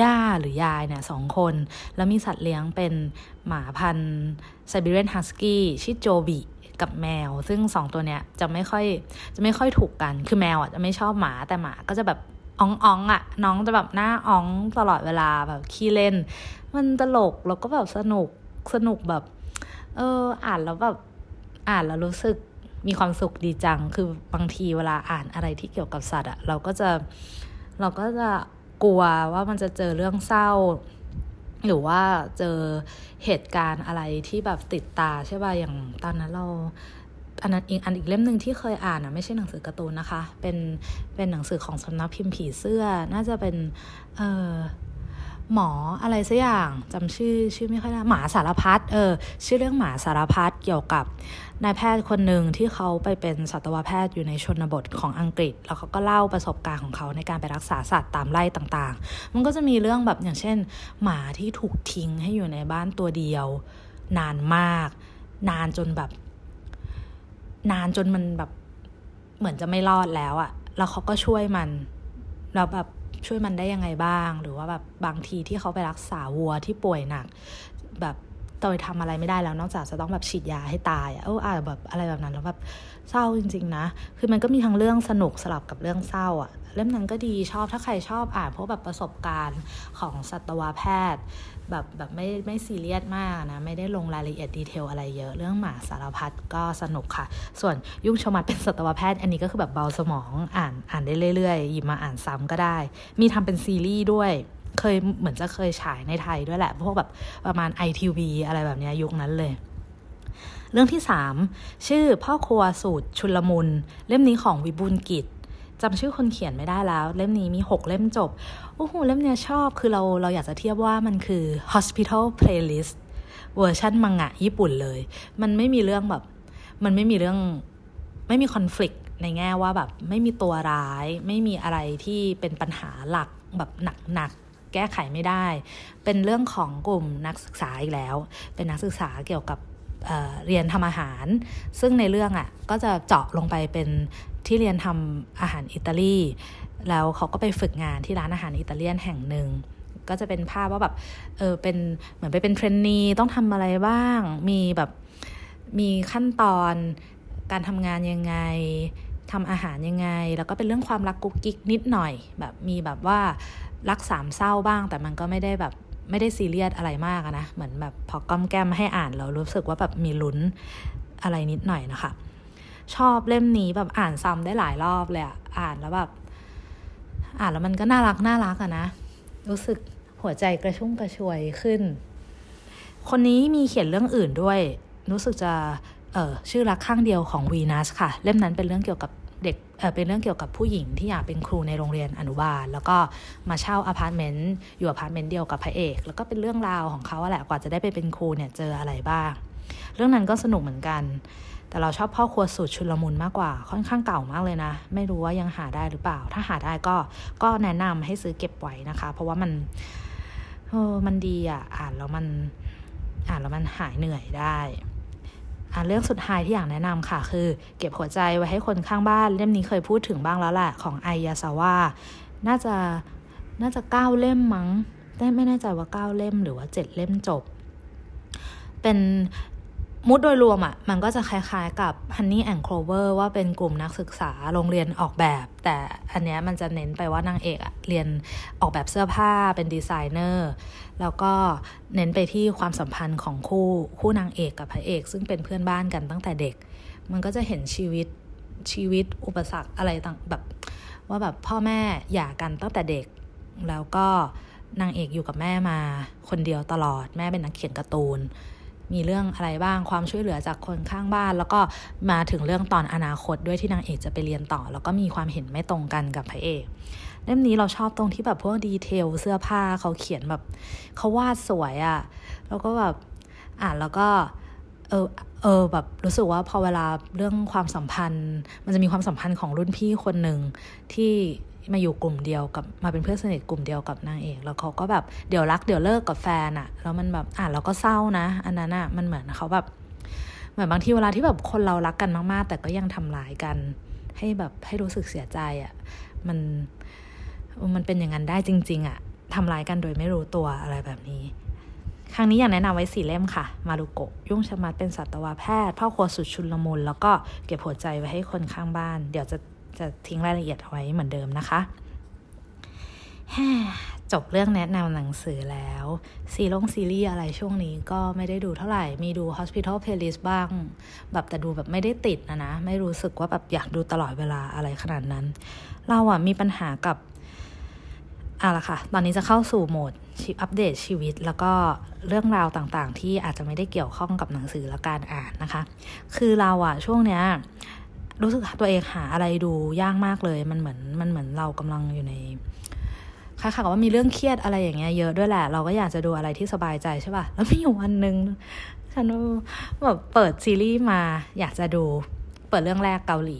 ย่าหรือยายเนี่ยสองคน แล้วมีสัตว์เลี้ยงเป็นหมาพันธุ์ไซบีเรียนฮัสกี้ชื่อโจบิกับแมว ซึ่งสองตัวเนี้ยจะไม่ค่อยจะไม่ค่อยถูกกัน คือแมวอะจะไม่ชอบหมาแต่หมาก็จะแบบอ้องอ้องอะ น้องจะแบบหน้าอ้องตลอดเวลาแบบขี้เล่น มันตลกแล้วก็แบบสนุกสนุกแบบ เอออ่านแล้วแบบอ่านแล้วรู้สึก มีความสุขดีจัง คือบางทีเวลาอ่านอะไรที่เกี่ยวกับสัตว์อะเราก็จะเราก็จะกลัวว่ามันจะเจอเรื่องเศร้า หรือว่าเจอเหตุการณ์อะไรที่แบบติดตาใช่ป่ะอย่างตอนนั้นเราอันนั้นอีกอันอีกเล่มหนึ่งที่เคยอ่านอะไม่ใช่หนังสือการ์ตูนนะคะ เป็นเป็นหนังสือของสำนักพิมพ์ผีเสื้อ น่าจะเป็นเออหมออะไรสักอย่างจำชื่อชื่อไม่ค่อยได้หมาสารพัดเออชื่อเรื่องหมาสารพัดเกี่ยวกับ นายแพทย์คนหนึ่งที่เขาไปเป็นสัตวแพทย์อยู่ในชนบทของอังกฤษ แล้วเขาก็เล่าประสบการณ์ของเขาในการไปรักษาสัตว์ตามไร่ต่างๆ มันก็จะมีเรื่องแบบอย่างเช่น หมาที่ถูกทิ้งให้อยู่ในบ้านตัวเดียว นานมาก นานจนแบบ นานจนมันแบบเหมือนจะไม่รอดแล้วอะแล้วเขาก็ช่วยมันแล้วแบบช่วยมันได้ยังไงบ้าง หรือว่าแบบบางทีที่เขาไปรักษาวัวที่ป่วยหนัก แบบ โดยทำอะไรไม่ได้แล้วนอกจากจะต้องแบบฉีดยาให้ตายอะเอออ่านแบบอะไรแบบนั้นแล้วแบบเศร้าจริง ๆ นะ คือมันก็มีทั้งเรื่องสนุกสลับกับเรื่องเศร้าอะเล่มนั้นก็ดีชอบถ้าใครชอบอ่านพวกแบบประสบการณ์ของสัตวแพทย์ แบบแบบไม่ไม่ซีเรียสมากนะ ไม่ได้ลงรายละเอียดดีเทลอะไรเยอะเรื่องหมาสารพัดก็สนุกค่ะ ส่วนยุ่งชมัดเป็นสัตวแพทย์ อันนี้ก็คือแบบเบาสมองอ่านอ่านได้เรื่อยๆหยิบมาอ่านซ้ำก็ได้ มีทำเป็นซีรีส์ด้วย เคยเหมือนจะเคยฉายในไทยด้วยแหละ พวกแบบประมาณ ITV อะไรแบบนี้ยุคนั้นเลย เรื่องที่สามชื่อพ่อครัวสูตรชุลมุน เล่มนี้ของวิบูลกิจจำชื่อคนเขียนไม่ได้แล้ว เล่มนี้มีหกเล่มจบ โอ้โห เล่มเนี้ยชอบคือเราเราอยากจะเทียบว่ามันคือ hospital playlist เวอร์ชันมังงะญี่ปุ่นเลย มันไม่มีเรื่องแบบ มันไม่มีเรื่องไม่มีคอน FLICT ในแง่ว่าแบบไม่มีตัวร้าย ไม่มีอะไรที่เป็นปัญหาหลักแบบหนักๆ แก้ไขไม่ได้ เป็นเรื่องของกลุ่มนักศึกษาอีกแล้ว เป็นนักศึกษาเกี่ยวกับเเรียนทำอาหาร ซึ่งในเรื่องอะ่ะก็จะเจาะลงไปเป็นที่เรียนทำอาหารอิตาลี แล้วเขาก็ไปฝึกงานที่ร้านอาหารอิตาเลียนแห่งหนึ่งก็จะเป็นภาพว่าแบบ เออ เป็น เหมือนไปเป็นเทรนนีต้องทำอะไรบ้าง มีแบบ มีขั้นตอนการทำงานยังไงทำอาหารยังไง แล้วก็เป็นเรื่องความรักกุ๊กกิ๊กนิดหน่อย แบบ มีแบบว่า รักสามเศร้าบ้าง แต่มันก็ไม่ได้แบบไม่ได้ซีเรียสอะไรมากนะ เหมือนแบบพอก้มแก้มให้อ่านเรารู้สึกว่าแบบมีลุ้นอะไรนิดหน่อยนะคะ ชอบเล่มนี้แบบอ่านซ้ำได้หลายรอบเลยอะอ่านแล้วแบบ อ่านแล้วมันก็น่ารักน่ารักอะนะ รู้สึกหัวใจกระชุ่มกระชวยขึ้น คนนี้มีเขียนเรื่องอื่นด้วย รู้สึกจะเออชื่อรักข้างเดียวของวีนัสค่ะ เล่มนั้นเป็นเรื่องเกี่ยวกับ เด็กเเป็นเรื่องเกี่ยวกับผู้หญิงที่อยากเป็นครูในโรงเรียนอนุบาล แล้วก็มาเช่าอพาร์ตเมนต์อยู่อพาร์ตเมนต์เดียวกับพระเอก แล้วก็เป็นเรื่องราวของเขาแหละกว่าจะได้ไปเป็นครูเนี่ยเจออะไรบ้าง เรื่องนั้นก็สนุกเหมือนกัน แต่เราชอบพ่อครัวสูตรชุลมุนมากกว่าค่อนข้างเก่ามากเลยนะ ไม่รู้ว่ายังหาได้หรือเปล่า ถ้าหาได้ก็ก็แนะนำให้ซื้อเก็บไว้นะคะ เพราะว่ามันเออมันดีอะอ่านแล้วมันอ่านแล้วมันหายเหนื่อยได้ เรื่องสุดท้ายที่อยากแนะนำค่ะ คือ เก็บหัวใจไว้ให้คนข้างบ้านเล่มนี้เคยพูดถึงบ้างแล้วแหละของไอยาซาว่าน่าจะน่าจะเก้าเล่มมั้งแต่ไม่แน่ใจว่าเก้าเล่มหรือว่าเจ็ดเล่มจบ เป็น มุดโดยรวมอะ่ะมันก็จะคล้ายๆกับ Honey and Clover ว่าเป็นกลุ่มนักศึกษาโรงเรียนออกแบบ แต่อันเนี้ยมันจะเน้นไปว่านางเอกอะเรียนออกแบบเสื้อผ้าเป็นดีไซเนอร์แล้วก็เน้นไปที่ความสัมพันธ์ของคู่คู่นางเอกกับพระเอก ซึ่งเป็นเพื่อนบ้านกันตั้งแต่เด็ก มันก็จะเห็นชีวิตชีวิตอุปสรรคอะไรต่างแบบว่าแบบพ่อแม่หย่ากันตั้งแต่เด็ก แล้วก็นางเอกอยู่กับแม่มาคนเดียวตลอดแม่เป็นนักเขียนการ์ตูน มีเรื่องอะไรบ้างความช่วยเหลือจากคนข้างบ้าน แล้วก็มาถึงเรื่องตอนอนาคตด้วยที่นางเอกจะไปเรียนต่อ แล้วก็มีความเห็นไม่ตรงกันกับพระเอกเล่มนี้เราชอบตรงที่แบบพวกดีเทลเสื้อผ้าเขาเขียนแบบเขาวาดสวยอะ่ะแล้วก็แบบอ่านแล้วก็เออเออแบบรู้สึกว่าพอเวลาเรื่องความสัมพันธ์ มันจะมีความสัมพันธ์ของรุ่นพี่คนหนึ่งที่ มาอยู่กลุ่มเดียวกับมาเป็นเพื่อนสนิทกลุ่มเดียวกับนางเอก แล้วเขาก็แบบเดี๋ยวรักเดี๋ยวเลิกกับแฟนอะแล้วมันแบบอ่านแล้วก็เศร้านะ อันนั้นอะมันเหมือนเขาแบบเหมือนบางทีเวลาที่แบบคนเรารักกันมาก ๆ แต่ก็ยังทำร้ายกัน ให้แบบให้รู้สึกเสียใจอะมันมันเป็นอย่างนั้นได้จริง ๆอะทำร้ายกันโดยไม่รู้ตัวอะไรแบบนี้ ครั้งนี้อยากแนะนำไว้สี่เล่มค่ะ มารุโกะยุ่งชมัดเป็นสัตวแพทย์พ่อครัวสุดชุนลมุนแล้วก็เก็บหัวใจไว้ให้คนข้างบ้าน เดี๋ยวจะ จะทิ้งรายละเอียดเอาไว้เหมือนเดิมนะคะจบเรื่องแนะนำหนังสือแล้ว ซีรงซีรีส์อะไรช่วงนี้ก็ไม่ได้ดูเท่าไหร่ มีดู Hospital Playlist บ้าง แบบแต่ดูแบบไม่ได้ติดนะนะ ไม่รู้สึกว่าแบบอยากดูตลอดเวลาอะไรขนาดนั้น เราอะมีปัญหากับอะละค่ะ ตอนนี้จะเข้าสู่โหมดอัปเดตชีวิต แล้วก็เรื่องราวต่างๆ ที่อาจจะไม่ได้เกี่ยวข้องกับหนังสือและการอ่านนะคะ คือเราอะช่วงเนี้ย รู้สึกตัวเองหาอะไรดูยากมากเลย มันเหมือนมันเหมือนเรากำลังอยู่ในคล้ายๆกับว่ามีเรื่องเครียดอะไรอย่างเงี้ยเยอะด้วยแหละ เราก็อยากจะดูอะไรที่สบายใจใช่ป่ะ แล้วมีอยู่วันหนึ่งฉันแบบเปิดซีรีส์มาอยากจะดู เปิดเรื่องแรกเกาหลี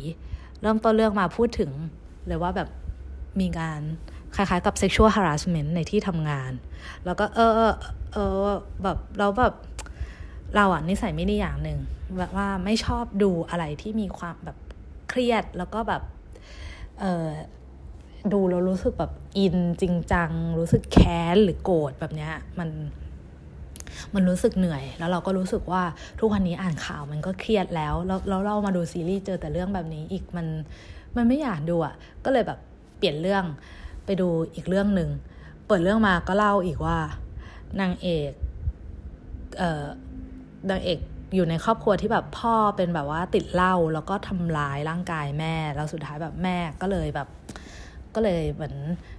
เริ่มต้นเรื่องมาพูดถึงเลยว่าแบบมีการคล้ายๆกับ sexual harassment ในที่ทำงาน แล้วก็เออเออเออแบบเราแบบเราอะนิสัยไม่ดีอย่างหนึ่งแบบว่าไม่ชอบดูอะไรที่มีความแบบ เครียดแล้วก็แบบเออดูแล้วรู้สึกแบบอินจริงจัง รู้สึกแค้นหรือโกรธแบบเนี้ยมันมันรู้สึกเหนื่อย แล้วเราก็รู้สึกว่าทุกวันนี้อ่านข่าวมันก็เครียดแล้วแล้วเรามาดูซีรีส์เจอแต่เรื่องแบบนี้อีกมันมันไม่อยากดูอะก็เลยแบบเปลี่ยนเรื่องไปดูอีกเรื่องหนึ่งเปิดเรื่องมาก็เล่าอีกว่านางเอกเอ่อนางเอก อยู่ในครอบครัวที่แบบพ่อเป็นแบบว่าติดเหล้าแล้วก็ทำร้ายร่างกายแม่ แล้วสุดท้ายแบบแม่ก็เลยแบบ ก็เลยเหมือน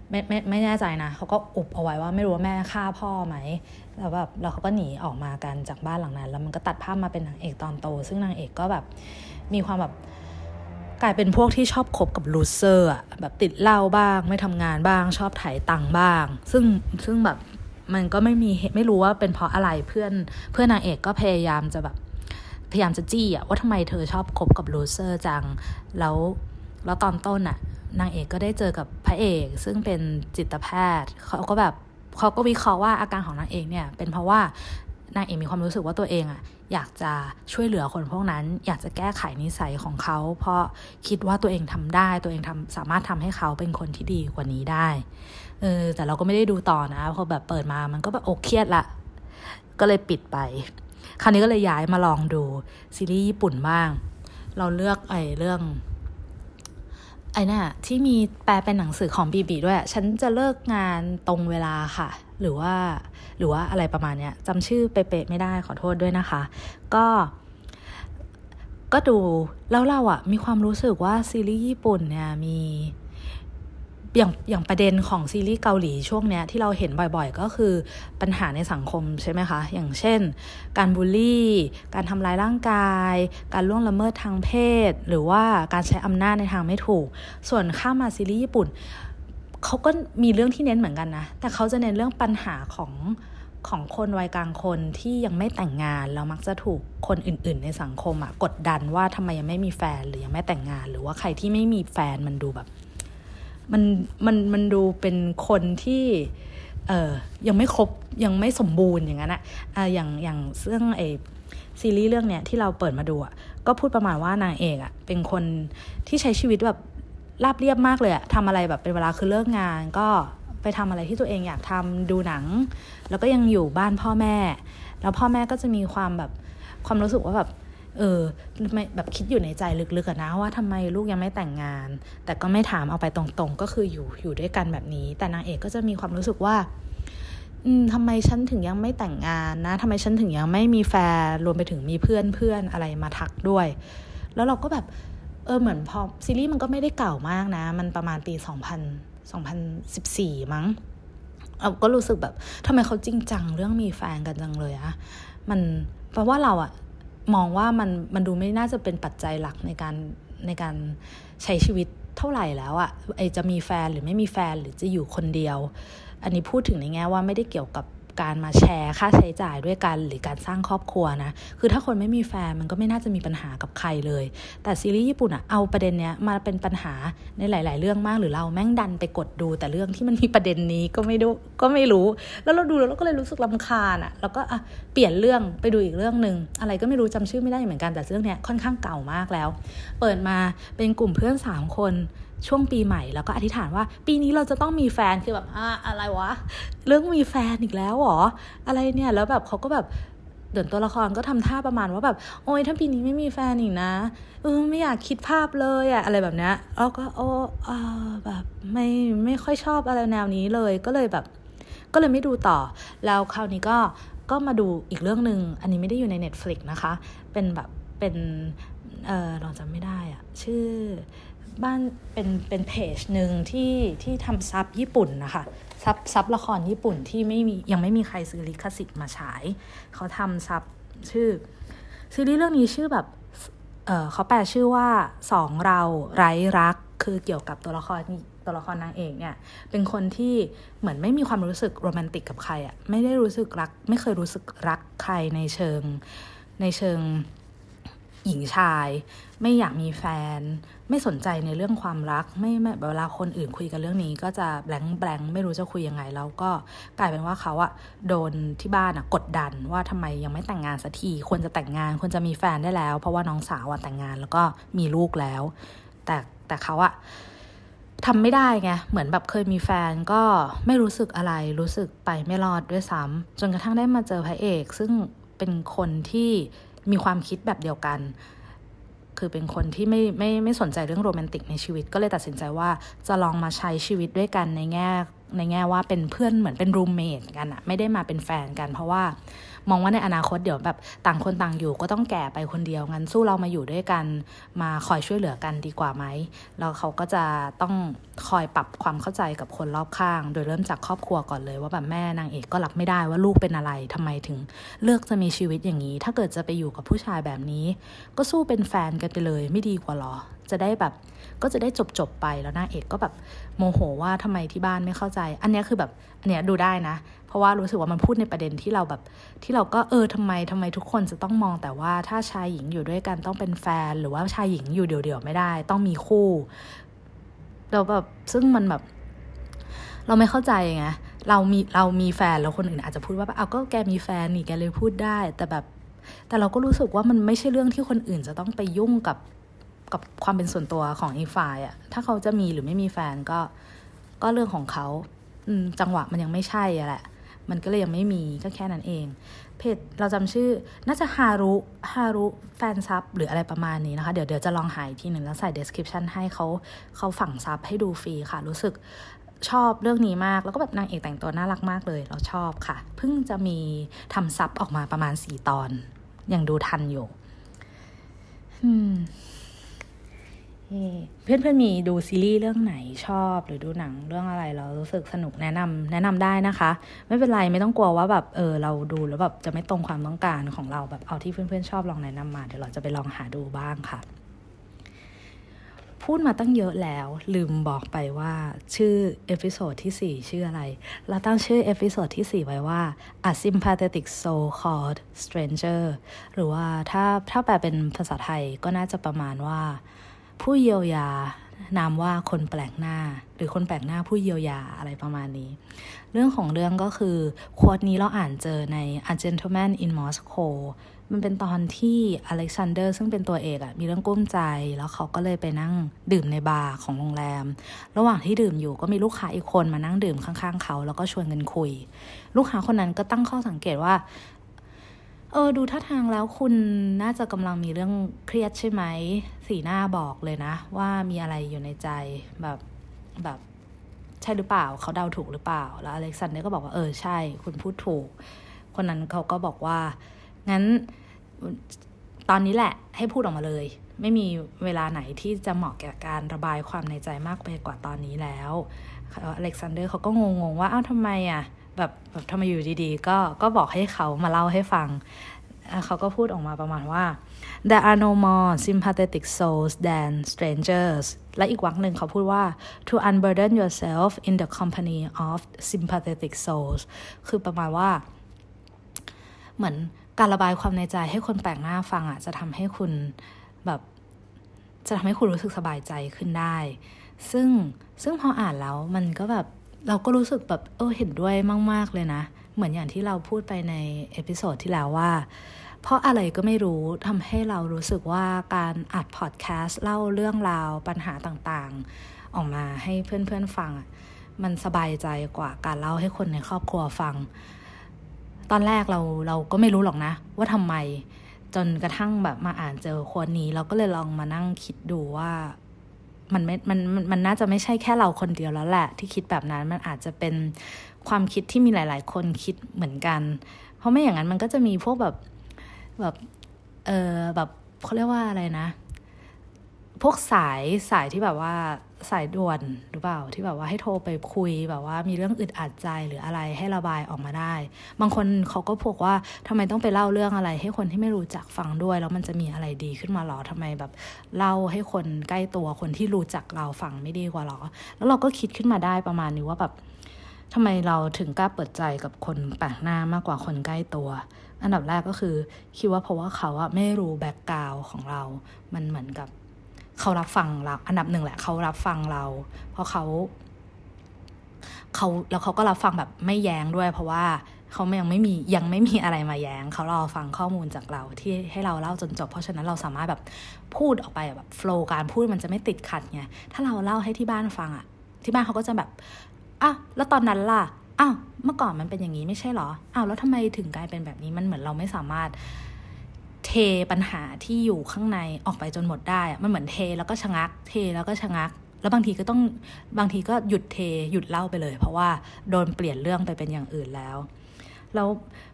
ไม่ไม่ไม่แน่ใจนะเขาก็อุบเอาไว้ว่าไม่รู้ว่าแม่ฆ่าพ่อไหมแล้วแบบแล้วเขาก็หนีออกมากันจากบ้านหลังนั้น แล้วมันก็ตัดภาพมาเป็นนางเอกตอนโต ซึ่งนางเอกก็แบบมีความแบบกลายเป็นพวกที่ชอบคบกับลูเซอร์อะแบบติดเหล้าบ้าง ไม่ทำงานบ้าง ชอบถ่ายตังบ้าง ซึ่งซึ่งแบบ มันก็ไม่มีไม่รู้ว่าเป็นเพราะอะไรเพื่อนเพื่อนนางเอกก็พยายามจะแบบพยายามจะจี้อะว่าทำไมเธอชอบคบกับลูเซอร์จัง แล้วแล้วตอนต้นอะนางเอกก็ได้เจอกับพระเอก ซึ่งเป็นจิตแพทย์ เขาก็แบบเขาก็วิเคราะห์ว่าอาการของนางเอกเนี่ย เป็นเพราะว่านางเอกมีความรู้สึกว่าตัวเองอะ อยากจะช่วยเหลือคนพวกนั้น อยากจะแก้ไขนิสัยของเขา เพราะคิดว่าตัวเองทำได้ ตัวเองทำสามารถทำให้เขาเป็นคนที่ดีกว่านี้ได้ เออ แต่เราก็ไม่ได้ดูต่อนะ พอแบบเปิดมามันก็แบบอกเครียดละ ก็เลยปิดไป คราวนี้ก็เลยย้ายมาลองดูซีรีส์ญี่ปุ่นบ้าง เราเลือกไอ้เรื่องไอ้น่ะที่มีแปลเป็นหนังสือของบีบีด้วย ฉันจะเลิกงานตรงเวลาค่ะ หรือว่าหรือว่าอะไรประมาณเนี้ยจำชื่อเป๊ะๆไม่ได้ขอโทษด้วยนะคะ ก็ก็ดูแล้วเราอะมีความรู้สึกว่าซีรีส์ญี่ปุ่นเนี่ยมีอย่างอย่างประเด็นของซีรีส์เกาหลีช่วงเนี้ยที่เราเห็นบ่อยๆ ก็คือปัญหาในสังคมใช่ไหมคะ อย่างเช่น การบูลลี่ การทำลายร่างกาย การล่วงละเมิดทางเพศ หรือว่าการใช้อำนาจในทางไม่ถูก ส่วนข้ามาซีรีส์ญี่ปุ่น เขาก็มีเรื่องที่เน้นเหมือนกันนะ แต่เขาจะเน้นเรื่องปัญหาของของคนวัยกลางคนที่ยังไม่แต่งงานแล้วมักจะถูกคนอื่น ๆ ในสังคมอะกดดันว่าทำไมยังไม่มีแฟนหรือยังไม่แต่งงาน หรือว่าใครที่ไม่มีแฟนมันดูแบบ มันมันมันดูเป็นคนที่เออยังไม่ครบยังไม่สมบูรณ์อย่างนั้นอะอะอย่างอย่างเรื่องไอซีรีส์เรื่องเนี้ยที่เราเปิดมาดูอะก็พูดประมาณว่านางเอกอะเป็นคนที่ใช้ชีวิตแบบ ราบเรียบมากเลยอะทำอะไรแบบเป็นเวลาคือเลิกงาน ก็ไปทำอะไรที่ตัวเองอยากทำดูหนัง แล้วก็ยังอยู่บ้านพ่อแม่ แล้วพ่อแม่ก็จะมีความแบบความรู้สึกว่าแบบเออแบบคิดอยู่ในใจลึกๆนะว่าทำไมลูกยังไม่แต่งงาน แต่ก็ไม่ถามเอาไปตรงๆ ก็คืออยู่อยู่ด้วยกันแบบนี้ แต่นางเอกก็จะมีความรู้สึกว่าอืมทำไมฉันถึงยังไม่แต่งงานนะทำไมฉันถึงยังไม่มีแฟนรวมไปถึงมีเพื่อนเพื่อนอะไรมาทักด้วย แล้วเราก็แบบ เออเหมือนพอซีรีส์มันก็ไม่ได้เก่ามากนะ มันประมาณปีสองพันสองพันสิบสี่มั้งเราก็รู้สึกแบบทำไมเขาจริงจังเรื่องมีแฟนกันจังเลยอะมันเพราะว่าเราอะมองว่ามันมันดูไม่น่าจะเป็นปัจจัยหลักในการในการใช้ชีวิตเท่าไหร่แล้วอะไอจะมีแฟนหรือไม่มีแฟนหรือจะอยู่คนเดียว อันนี้พูดถึงในแง่ว่าไม่ได้เกี่ยวกับ การมาแชร์ค่าใช้จ่ายด้วยกัน หรือการสร้างครอบครัวนะ คือถ้าคนไม่มีแฟนมันก็ไม่น่าจะมีปัญหากับใครเลย แต่ซีรีส์ญี่ปุ่นอะเอาประเด็นเนี้ยมาเป็นปัญหาในหลาย ๆ เรื่องมากหรือเราแม่งดันไปกดดู แต่เรื่องที่มันมีประเด็นนี้ก็ไม่ดูก็ไม่รู้ แล้วเราดูแล้วเราก็เลยรู้สึกลาคาญอะแล้วก็อะเปลี่ยนเรื่องไปดูอีกเรื่องหนึ่งอะไรก็ไม่รู้จำชื่อไม่ได้เหมือนกันแต่เรื่องเนี้ยค่อนข้างเก่ามากแล้ว เปิดมาเป็นกลุ่มเพื่อนสามคน ช่วงปีใหม่ แล้วก็อธิษฐานว่า ปีนี้เราจะต้องมีแฟนคือแบบอ่าอะไรวะ เรื่องมีแฟนอีกแล้วหรอ อะไรเนี่ยแล้วแบบเขาก็แบบเดินตัวละครก็ทำท่าประมาณว่าแบบ โอ้ยถ้าปีนี้ไม่มีแฟนอีกนะเออไม่อยากคิดภาพเลยอะอะไรแบบเนี้ยแล้วก็โอ้อ่าแบบไม่ไม่ค่อยชอบอะไรแนวนี้เลยก็เลยแบบ ก็เลยไม่ดูต่อ แล้วคราวนี้ก็ก็มาดูอีกเรื่องหนึ่งอันนี้ไม่ได้อยู่ใน Netflix นะคะ เป็นแบบเป็นเออเราจำไม่ได้อะชื่อ บ้านเป็นเป็นเพจหนึ่งที่ที่ทำซับญี่ปุ่นนะคะซับซับละครญี่ปุ่นที่ไม่มียังไม่มีใครซื้อลิขสิทธิ์มาฉาย เขาทำซับชื่อซีรีส์เรื่องนี้ชื่อแบบเเขาแปลชื่อว่าสองเราไร้รักคือเกี่ยวกับตัวละครตัวละครนางเอกเนี่ย เป็นคนที่เหมือนไม่มีความรู้สึกโรแมนติกกับใครอะ่ะไม่ได้รู้สึกรัก ไม่เคยรู้สึกรักใครในเชิงในเชิงหญิงชาย ไม่อยากมีแฟน ไม่สนใจในเรื่องความรัก ไม่ไม่เวลาคนอื่นคุยกันเรื่องนี้ ก็จะแบงแบงไม่รู้จะคุยยังไง แล้วก็กลายเป็นว่าเขาอะโดนที่บ้านอะกดดันว่าทำไมยังไม่แต่งงานสักทีควรจะแต่งงานควรจะมีแฟนได้แล้ว เพราะว่าน้องสาวอะแต่งงานแล้วก็มีลูกแล้ว แต่แต่เขาอะทำไม่ได้ไง เหมือนแบบเคยมีแฟนก็ไม่รู้สึกอะไร รู้สึกไปไม่รอดด้วยซ้ำจนกระทั่งได้มาเจอพระเอก ซึ่งเป็นคนที่มีความคิดแบบเดียวกัน คือเป็นคนที่ไม่ไม่ไม่สนใจเรื่องโรแมนติกในชีวิต ก็เลยตัดสินใจว่าจะลองมาใช้ชีวิตด้วยกันในแง่ในแง่ว่าเป็นเพื่อนเหมือนเป็นรูมเมทกันอะไม่ได้มาเป็นแฟนกัน เพราะว่า มองว่าในอนาคตเดี๋ยวแบบต่างคนต่างอยู่ก็ต้องแก่ไปคนเดียวงั้นสู้เรามาอยู่ด้วยกัน มาคอยช่วยเหลือกันดีกว่าไหมแล้วเขาก็จะต้องคอยปรับความเข้าใจกับคนรอบข้าง โดยเริ่มจากครอบครัวก่อนเลย ว่าแบบแม่นางเอกก็รับไม่ได้ว่าลูกเป็นอะไรทำไมถึง เลือกจะมีชีวิตอย่างนี้ ถ้าเกิดจะไปอยู่กับผู้ชายแบบนี้ ก็สู้เป็นแฟนกันไปเลย ไม่ดีกว่าหรอจะได้แบบก็จะได้จบจบไปแล้วนางเอกก็แบบโมโหว่าทำไมที่บ้านไม่เข้าใจ อันนี้คือแบบอันเนี้ยดูได้นะ เพราะว่ารู้สึกว่ามันพูดในประเด็นที่เราแบบ ที่เราก็เออทำไมทำไมทุกคนจะต้องมองแต่ว่าถ้าชายหญิงอยู่ด้วยกันต้องเป็นแฟน หรือว่าชายหญิงอยู่เดี่ยวๆไม่ได้ ต้องมีคู่เราแบบซึ่งมันแบบ เราไม่เข้าใจไงเรามีเรามีแฟนแล้วคนอื่นอาจจะพูดว่าเอาก็แกมีแฟนนี่แกเลยพูดได้ แต่แบบ แต่เราก็รู้สึกว่ามันไม่ใช่เรื่องที่คนอื่นจะต้องไปยุ่งกับกับความเป็นส่วนตัวของอีฝ่ายอะถ้าเขาจะมีหรือไม่มีแฟนก็ ก็เรื่องของเขาจังหวะมันยังไม่ใช่อะแหละ มันก็เลยยังไม่มีก็แค่นั้นเอง เพจเราจำชื่อน่าจะฮารุฮารุแฟนซับหรืออะไรประมาณนี้นะคะ เดี๋ยวเดี๋ยวจะลองหายทีหนึ่งแล้วใส่ description ให้เขาเขาฝังซับให้ดูฟรีค่ะ รู้สึกชอบเรื่องนี้มากแล้วก็แบบนางเอกแต่งตัวน่ารักมากเลย เราชอบค่ะ เพิ่งจะมีทำซับออกมาประมาณสี่ตอนยังดูทันอยู่ อืม เพื่อนเพื่อนมีดูซีรีส์เรื่องไหนชอบ หรือดูหนังเรื่องอะไรเรารู้สึกสนุกแนะนำแนะนำได้นะคะ ไม่เป็นไรไม่ต้องกลัวว่าแบบเออเราดูแล้วแบบจะไม่ตรงความต้องการของเราแบบเอาที่เพื่อนๆชอบลองแนะนำมาเดี๋ยวเราจะไปลองหาดูบ้างค่ะ พูดมาตั้งเยอะแล้ว ลืมบอกไปว่าชื่อเอพิโซดที่ 4 ชื่ออะไร เราตั้งชื่อเอพิโซดที่ 4 ไว้ว่า A Sympathetic Soul Called Stranger หรือว่าถ้าถ้าแปลเป็นภาษาไทยก็น่าจะประมาณว่า ผู้เยียวยานามว่าคนแปลกหน้า หรือคนแปลกหน้าผู้เยียวยาอะไรประมาณนี้ เรื่องของเรื่องก็คือควดนี้เราอ่านเจอใน A Gentleman in Moscow มันเป็นตอนที่อเล็กซานเดอร์ซึ่งเป็นตัวเอกอะมีเรื่องกุ้มใจ แล้วเขาก็เลยไปนั่งดื่มในบาร์ของโรงแรม ระหว่างที่ดื่มอยู่ก็มีลูกค้าอีกคนมานั่งดื่มข้างๆเขา แล้วก็ชวนกันคุย ลูกค้าคนนั้นก็ตั้งข้อสังเกตว่า เออดูท่าทางแล้วคุณน่าจะกำลังมีเรื่องเครียดใช่ไหม สีหน้าบอกเลยนะ ว่ามีอะไรอยู่ในใจแบบแบบใช่หรือเปล่า เขาเดาถูกหรือเปล่า แล้วอเล็กซานเดอร์ก็บอกว่าเออใช่ คุณพูดถูก คนนั้นเขาก็บอกว่า งั้นตอนนี้แหละให้พูดออกมาเลย ไม่มีเวลาไหนที่จะเหมาะแก่การระบายความในใจมากไปกว่าตอนนี้แล้วอเล็กซานเดอร์เขาก็งงๆว่าอ้าวทำไมอะ แบบแบบทำไมอยู่ดีๆ ก็ก็บอกให้เขามาเล่าให้ฟัง เขาก็พูดออกมาประมาณว่า there are no more sympathetic souls than strangers และอีกวักหนึ่งเขาพูดว่า to unburden yourself in the company of sympathetic souls คือประมาณว่า เหมือนการระบายความในใจให้คนแปลกหน้าฟังอะ จะทำให้คุณแบบจะทำให้คุณรู้สึกสบายใจขึ้นได้ ซึ่งซึ่งพออ่านแล้วมันก็แบบ เราก็รู้สึกแบบเออเห็นด้วยมาก ๆ เลยนะ เหมือนอย่างที่เราพูดไปในเอพิโซดที่แล้วว่า เพราะอะไรก็ไม่รู้ทำให้เรารู้สึกว่าการอัดพอดแคสต์เล่าเรื่องราวปัญหาต่างๆ ออกมาให้เพื่อนๆฟัง มันสบายใจกว่าการเล่าให้คนในครอบครัวฟัง ตอนแรกเราเราก็ไม่รู้หรอกนะ ว่าทำไมจนกระทั่งแบบมาอ่านเจอคนนี้ เราก็เลยลองมานั่งคิดดูว่า มันไม่มันมันน่าจะไม่ใช่แค่เราคนเดียวแล้วแหละ ที่คิดแบบนั้นมันอาจจะเป็นความคิดที่มีหลาย ๆ คนคิดเหมือนกัน เพราะไม่อย่างนั้นมันก็จะมีพวกแบบแบบเออแบบเขาเรียกว่าอะไรนะ พวกสายสายที่แบบว่า สายด่วนหรือเปล่าที่แบบว่าให้โทรไปคุยแบบว่ามีเรื่องอึดอัดใจหรืออะไรให้ระบายออกมาได้ บางคนเขาก็พกว่าทำไมต้องไปเล่าเรื่องอะไร ให้คนที่ไม่รู้จักฟังด้วย แล้วมันจะมีอะไรดีขึ้นมาหรอทำไมแบบเล่าให้คนใกล้ตัวคนที่รู้จักเราฟังไม่ดีกว่าหรอ แล้วเราก็คิดขึ้นมาได้ประมาณนี้ว่าแบบทำไมเราถึงกล้าเปิดใจกับคนแปลกหน้ามากกว่าคนใกล้ตัว อันดับแรกก็คือคิดว่าเพราะว่าเขาอะไม่รู้แบ็กกราวของเรา มันเหมือนกับ เขารับฟังเราอันดับหนึ่งแหละเขารับฟังเรา เพราะเขาเขาแล้วเขาก็รับฟังแบบไม่แย้งด้วย เพราะว่าเขายังไม่มียังไม่มีอะไรมาแย้งเขารอฟังข้อมูลจากเราที่ให้เราเล่าจนจบ เพราะฉะนั้นเราสามารถแบบพูดออกไปแบบโฟล์การพูดมันจะไม่ติดขัดไงถ้าเราเล่าให้ที่บ้านฟังอะที่บ้านเขาก็จะแบบอ้าวแล้วตอนนั้นล่ะอ้าวเมื่อก่อนมันเป็นอย่างนี้ไม่ใช่หรออ้าวแล้วทำไมถึงกลายเป็นแบบนี้มันเหมือนเราไม่สามารถ เทปัญหาที่อยู่ข้างในออกไปจนหมดได้มันเหมือนเทแล้วก็ชะงัก เทแล้วก็ชะงัก แล้วบางทีก็ต้องบางทีก็หยุดเทหยุดเล่าไปเลย เพราะว่าโดนเปลี่ยนเรื่องไปเป็นอย่างอื่นแล้ว แล้ว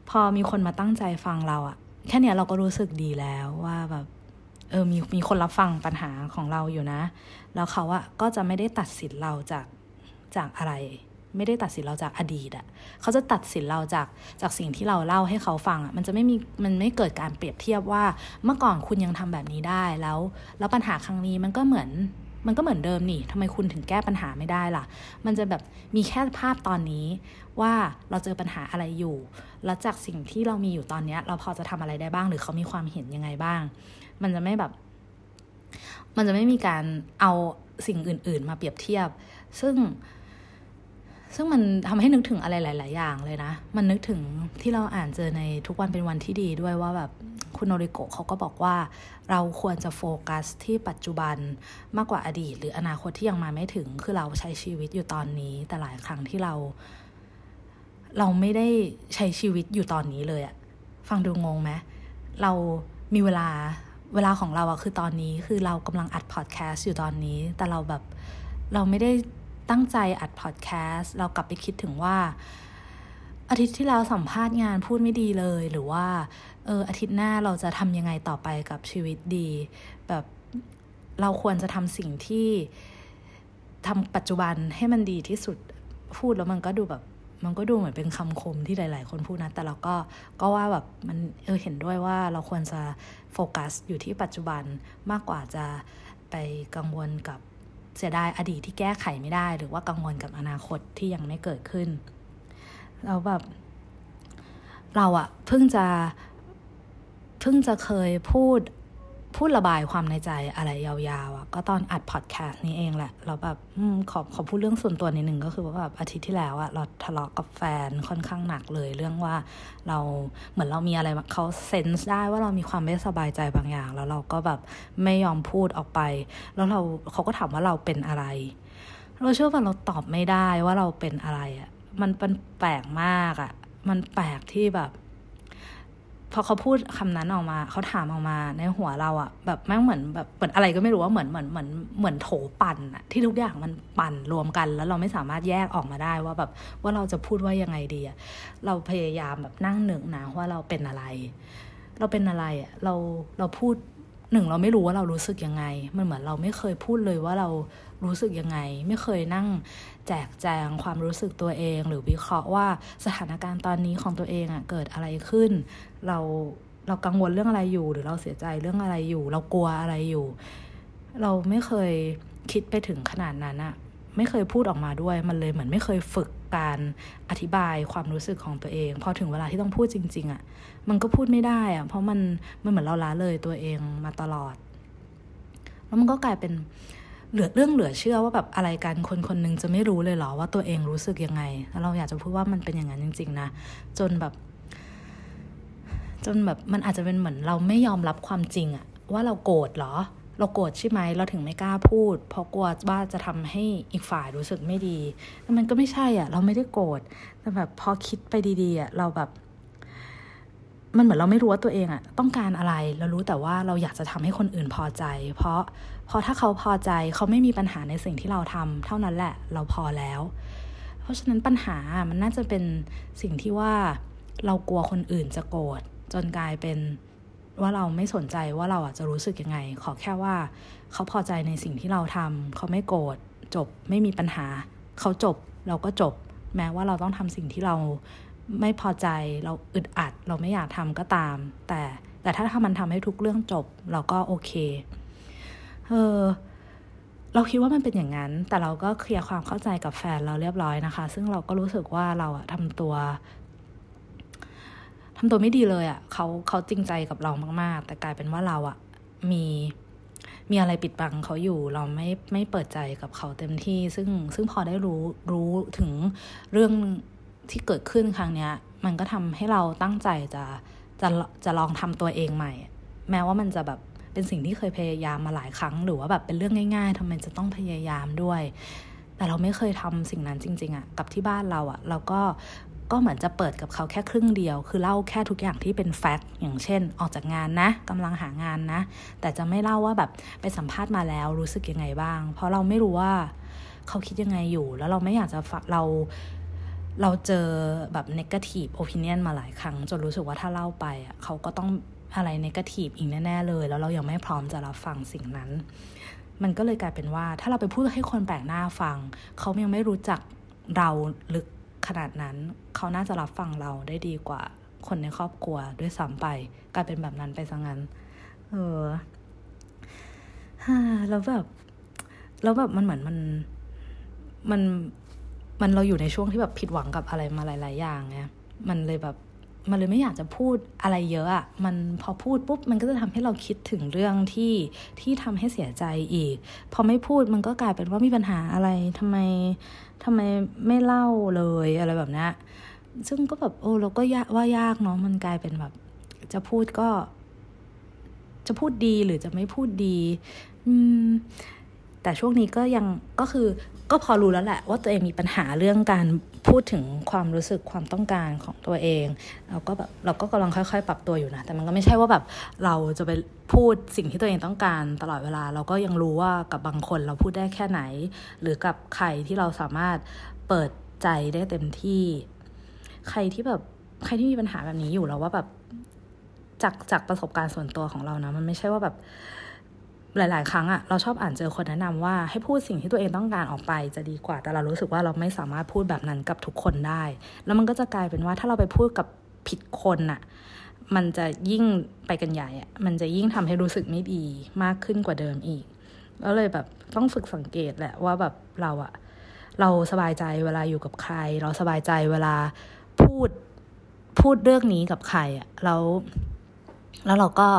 พอมีคนมาตั้งใจฟังเราอะแค่เนี้ยเราก็รู้สึกดีแล้วว่าแบบเออมีมีคนรับฟังปัญหาของเราอยู่นะ แล้วเขาอะก็จะไม่ได้ตัดสินเราจากจากอะไร ไม่ได้ตัดสินเราจากอดีตอะเขาจะตัดสินเราจากจากสิ่งที่เราเล่าให้เขาฟังอะมันจะไม่มีมันไม่เกิดการเปรียบเทียบว่าเมื่อก่อนคุณยังทำแบบนี้ได้แล้ว แล้วปัญหาครั้งนี้มันก็เหมือนมันก็เหมือนเดิมนี่ทำไมคุณถึงแก้ปัญหาไม่ได้ล่ะ มันจะแบบมีแค่ภาพตอนนี้ว่าเราเจอปัญหาอะไรอยู่ แล้วจากสิ่งที่เรามีอยู่ตอนนี้ เราพอจะทำอะไรได้บ้าง หรือเขามีความเห็นยังไงบ้าง มันจะไม่แบบ มันจะไม่มีการเอาสิ่งอื่น ๆ มาเปรียบเทียบ ซึ่ง ซึ่งมันทำให้นึกถึงอะไรหลาย ๆ อย่างเลยนะ มันนึกถึงที่เราอ่านเจอในทุกวันเป็นวันที่ดีด้วยว่าแบบคุณโนริโกะเขาก็บอกว่า เราควรจะโฟกัสที่ปัจจุบันมากกว่าอดีต หรืออนาคตที่ยังมาไม่ถึงคือเราใช้ชีวิตอยู่ตอนนี้ แต่หลายครั้งที่เรา เราไม่ได้ใช้ชีวิตอยู่ตอนนี้เลยอะฟังดูงงไหมเรามีเวลาเวลาของเราอะคือตอนนี้คือเรากำลังอัดพอดแคสต์อยู่ตอนนี้ แต่เราแบบเราไม่ได้ ตั้งใจอัดพอดแคสต์เรากลับไปคิดถึงว่า อาทิตย์ที่แล้วสัมภาษณ์งานพูดไม่ดีเลย หรือว่าเอออาทิตย์หน้าเราจะทำยังไงต่อไปกับชีวิตดี แบบเราควรจะทำสิ่งที่ทำปัจจุบันให้มันดีที่สุดพูดแล้วมันก็ดูแบบมันก็ดูเหมือนเป็นคำคมที่หลาย ๆ คนพูดนะ แต่เราก็ก็ว่าแบบมันเออเห็นด้วยว่าเราควรจะโฟกัสอยู่ที่ปัจจุบันมากกว่าจะไปกังวลกับ เสียดายอดีตที่แก้ไขไม่ได้ หรือว่ากังวลกับอนาคตที่ยังไม่เกิดขึ้นเราแบบเราอะเพิ่งจะเพิ่งจะเคยพูด พูดระบายความในใจอะไรยาวๆอะก็ตอนอัดพอดแคสต์นี้เองแหละเราแบบอขอขอพูดเรื่องส่วนตัวนิดหนึ่งก็คือว่าแบบอาทิตย์ที่แล้วอะเราทะเลาะกับแฟนค่อนข้างหนักเลย เรื่องว่าเราเหมือนเรามีอะไรเขาเซนส์ได้ว่าเรามีความไม่สบายใจบางอย่าง แล้วเราก็แบบไม่ยอมพูดออกไป แล้วเราเขาก็ถามว่าเราเป็นอะไร เราเชื่อว่าเราตอบไม่ได้ว่าเราเป็นอะไรอะมันเป็นแปลกมากอะมันแปลกที่แบบ พอเขาพูดคำนั้นออกมาเขาถามออกมาในหัวเราอะแบบแม่งเหมือนแบบเหมือนอะไรก็ไม่รู้ว่าเหมือนเหมือนเหมือนเหมือนโถปั่นอะที่ทุกอย่างมันปั่นรวมกัน แล้วเราไม่สามารถแยกออกมาได้ว่าแบบว่าเราจะพูดว่ายังไงดีอะเราพยายามแบบนั่งหนึ่งนะว่าเราเป็นอะไร เราเป็นอะไรอะเราเราพูดหนึ่งเราไม่รู้ว่าเรารู้สึกยังไง มันเหมือนเราไม่เคยพูดเลยว่าเรา รู้สึกยังไง ไม่เคยนั่งแจกแจงความรู้สึกตัวเอง หรือวิเคราะห์ว่าสถานการณ์ตอนนี้ของตัวเองอะ่ะเกิดอะไรขึ้น เราเรากังวลเรื่องอะไรอยู่ หรือเราเสียใจเรื่องอะไรอยู่ เรากลัวอะไรอยู่ เราไม่เคยคิดไปถึงขนาดนั้นอะไม่เคยพูดออกมาด้วย มันเลยเหมือนไม่เคยฝึกการอธิบายความรู้สึกของตัวเอง พอถึงเวลาที่ต้องพูดจริง ๆอะ่ะ มันก็พูดไม่ได้อะ่ะ เพราะมันมันเหมือนเราล้าเลยตัวเองมาตลอด แล้วมันก็กลายเป็น เหลือเรื่องเหลือเชื่อว่าแบบอะไรกันคนคนนึงจะไม่รู้เลยเหรอว่าตัวเองรู้สึกยังไงแล้วเราอยากจะพูดว่ามันเป็นอย่างนั้นจริง ๆ นะ จนแบบ จนแบบมันอาจจะเป็นเหมือนเราไม่ยอมรับความจริงอะว่าเราโกรธเหรอ เราโกรธใช่ไหมเราถึงไม่กล้าพูด เพราะกลัวว่าจะทำให้อีกฝ่ายรู้สึกไม่ดีแต่มันก็ไม่ใช่อะ เราไม่ได้โกรธแต่แบบพอคิดไปดีๆอะเราแบบมันเหมือนเราไม่รู้ว่าตัวเองอะต้องการอะไร เรารู้แต่ว่าเราอยากจะทำให้คนอื่นพอใจ เพราะ เพราะถ้าเขาพอใจเขาไม่มีปัญหาในสิ่งที่เราทำเท่านั้นแหละเราพอแล้ว เพราะฉะนั้นปัญหามันน่าจะเป็นสิ่งที่ว่าเรากลัวคนอื่นจะโกรธจนกลายเป็นว่าเราไม่สนใจว่าเราอจะรู้สึกยังไง ขอแค่ว่าเขาพอใจในสิ่งที่เราทำเขาไม่โกรธจบไม่มีปัญหา เขาจบเราก็จบ แม้ว่าเราต้องทำสิ่งที่เราไม่พอใจเราอึดอัด เราไม่อยากทำก็ตาม แต่แต่ถ้าถ้ามันทำให้ทุกเรื่องจบ เราก็โอเค เออเราคิดว่ามันเป็นอย่างนั้น แต่เราก็เคลียร์ความเข้าใจกับแฟนเราเรียบร้อยนะคะ ซึ่งเราก็รู้สึกว่าเราอะทำตัวทำตัวไม่ดีเลยอะเขาเขาจริงใจกับเรามาก ๆ แต่กลายเป็นว่าเราอะมีมีอะไรปิดบังเขาอยู่เราไม่ไม่เปิดใจกับเขาเต็มที่ ซึ่งซึ่งพอได้รู้รู้ถึงเรื่องที่เกิดขึ้นครั้งเนี้ย มันก็ทำให้เราตั้งใจจะจะจะลองทำตัวเองใหม่ แม้ว่ามันจะแบบ เป็นสิ่งที่เคยพยายามมาหลายครั้ง หรือว่าแบบเป็นเรื่องง่าย ๆทำไมจะต้องพยายามด้วย แต่เราไม่เคยทำสิ่งนั้นจริง ๆอะกับที่บ้านเราอะเราก็ก็เหมือนจะเปิดกับเขาแค่ครึ่งเดียว คือเล่าแค่ทุกอย่างที่เป็นแฟกต์อย่างเช่น ออกจากงานนะกำลังหางานนะ แต่จะไม่เล่าว่าแบบไปสัมภาษณ์มาแล้วรู้สึกยังไงบ้าง เพราะเราไม่รู้ว่าเขาคิดยังไงอยู่ แล้วเราไม่อยากจะเราเราเจอแบบ negative opinion มาหลายครั้ง จนรู้สึกว่าถ้าเล่าไปอะเขาก็ต้อง อะไร negative อีกแน่ๆเลย แล้วเรายังไม่พร้อมจะรับฟังสิ่งนั้น มันก็เลยกลายเป็นว่า ถ้าเราไปพูดให้คนแปลกหน้าฟัง เขายังไม่รู้จักเราลึกขนาดนั้น เขาน่าจะรับฟังเราได้ดีกว่าคนในครอบครัวด้วยซ้ำไป กลายเป็นแบบนั้นไปซะงั้น เออแล้วแบบแล้วแบบมันเหมือนมันมันมันเราอยู่ในช่วงที่แบบผิดหวังกับอะไรมาหลาย ๆ อย่างไงมันเลยแบบ มันเลยไม่อยากจะพูดอะไรเยอะอะ่ะมันพอพูดปุ๊บมันก็จะทำให้เราคิดถึงเรื่องที่ที่ทำให้เสียใจอีก พอไม่พูดมันก็กลายเป็นว่ามีปัญหาอะไรทำไมทำไมไม่เล่าเลยอะไรแบบนี้ซึ่งก็แบบโอ้เราก็ยากว่ายากเนาะมันกลายเป็นแบบ จะพูดก็ จะพูดดีหรือจะไม่พูดดี อืม แต่ช่วงนี้ก็ยังก็คือก็พอรู้แล้วแหละว่าตัวเองมีปัญหาเรื่องการพูดถึงความรู้สึกความต้องการของตัวเอง เราก็แบบเราก็กำลังค่อยๆ ปรับตัวอยู่นะ แต่มันก็ไม่ใช่ว่าแบบเราจะไปพูดสิ่งที่ตัวเองต้องการตลอดเวลา เราก็ยังรู้ว่ากับบางคนเราพูดได้แค่ไหน หรือกับใครที่เราสามารถเปิดใจได้เต็มที่ ใครที่แบบใครที่มีปัญหาแบบนี้อยู่แล้วว่าแบบจากจากประสบการณ์ส่วนตัวของเรานะ มันไม่ใช่ว่าแบบ หลาย ๆ ครั้งอะเราชอบอ่านเจอคนแนะนำว่าให้พูดสิ่งที่ตัวเองต้องการออกไปจะดีกว่า แต่เรารู้สึกว่าเราไม่สามารถพูดแบบนั้นกับทุกคนได้ แล้วมันก็จะกลายเป็นว่าถ้าเราไปพูดกับผิดคนอะมันจะยิ่งไปกันใหญ่อะมันจะยิ่งทำให้รู้สึกไม่ดีมากขึ้นกว่าเดิมอีก ก็เลยแบบต้องฝึกสังเกตแหละว่าแบบเราอะเราสบายใจเวลาอยู่กับใคร เราสบายใจเวลาพูดพูดเรื่องนี้กับใครอะแล้วแล้วเราก็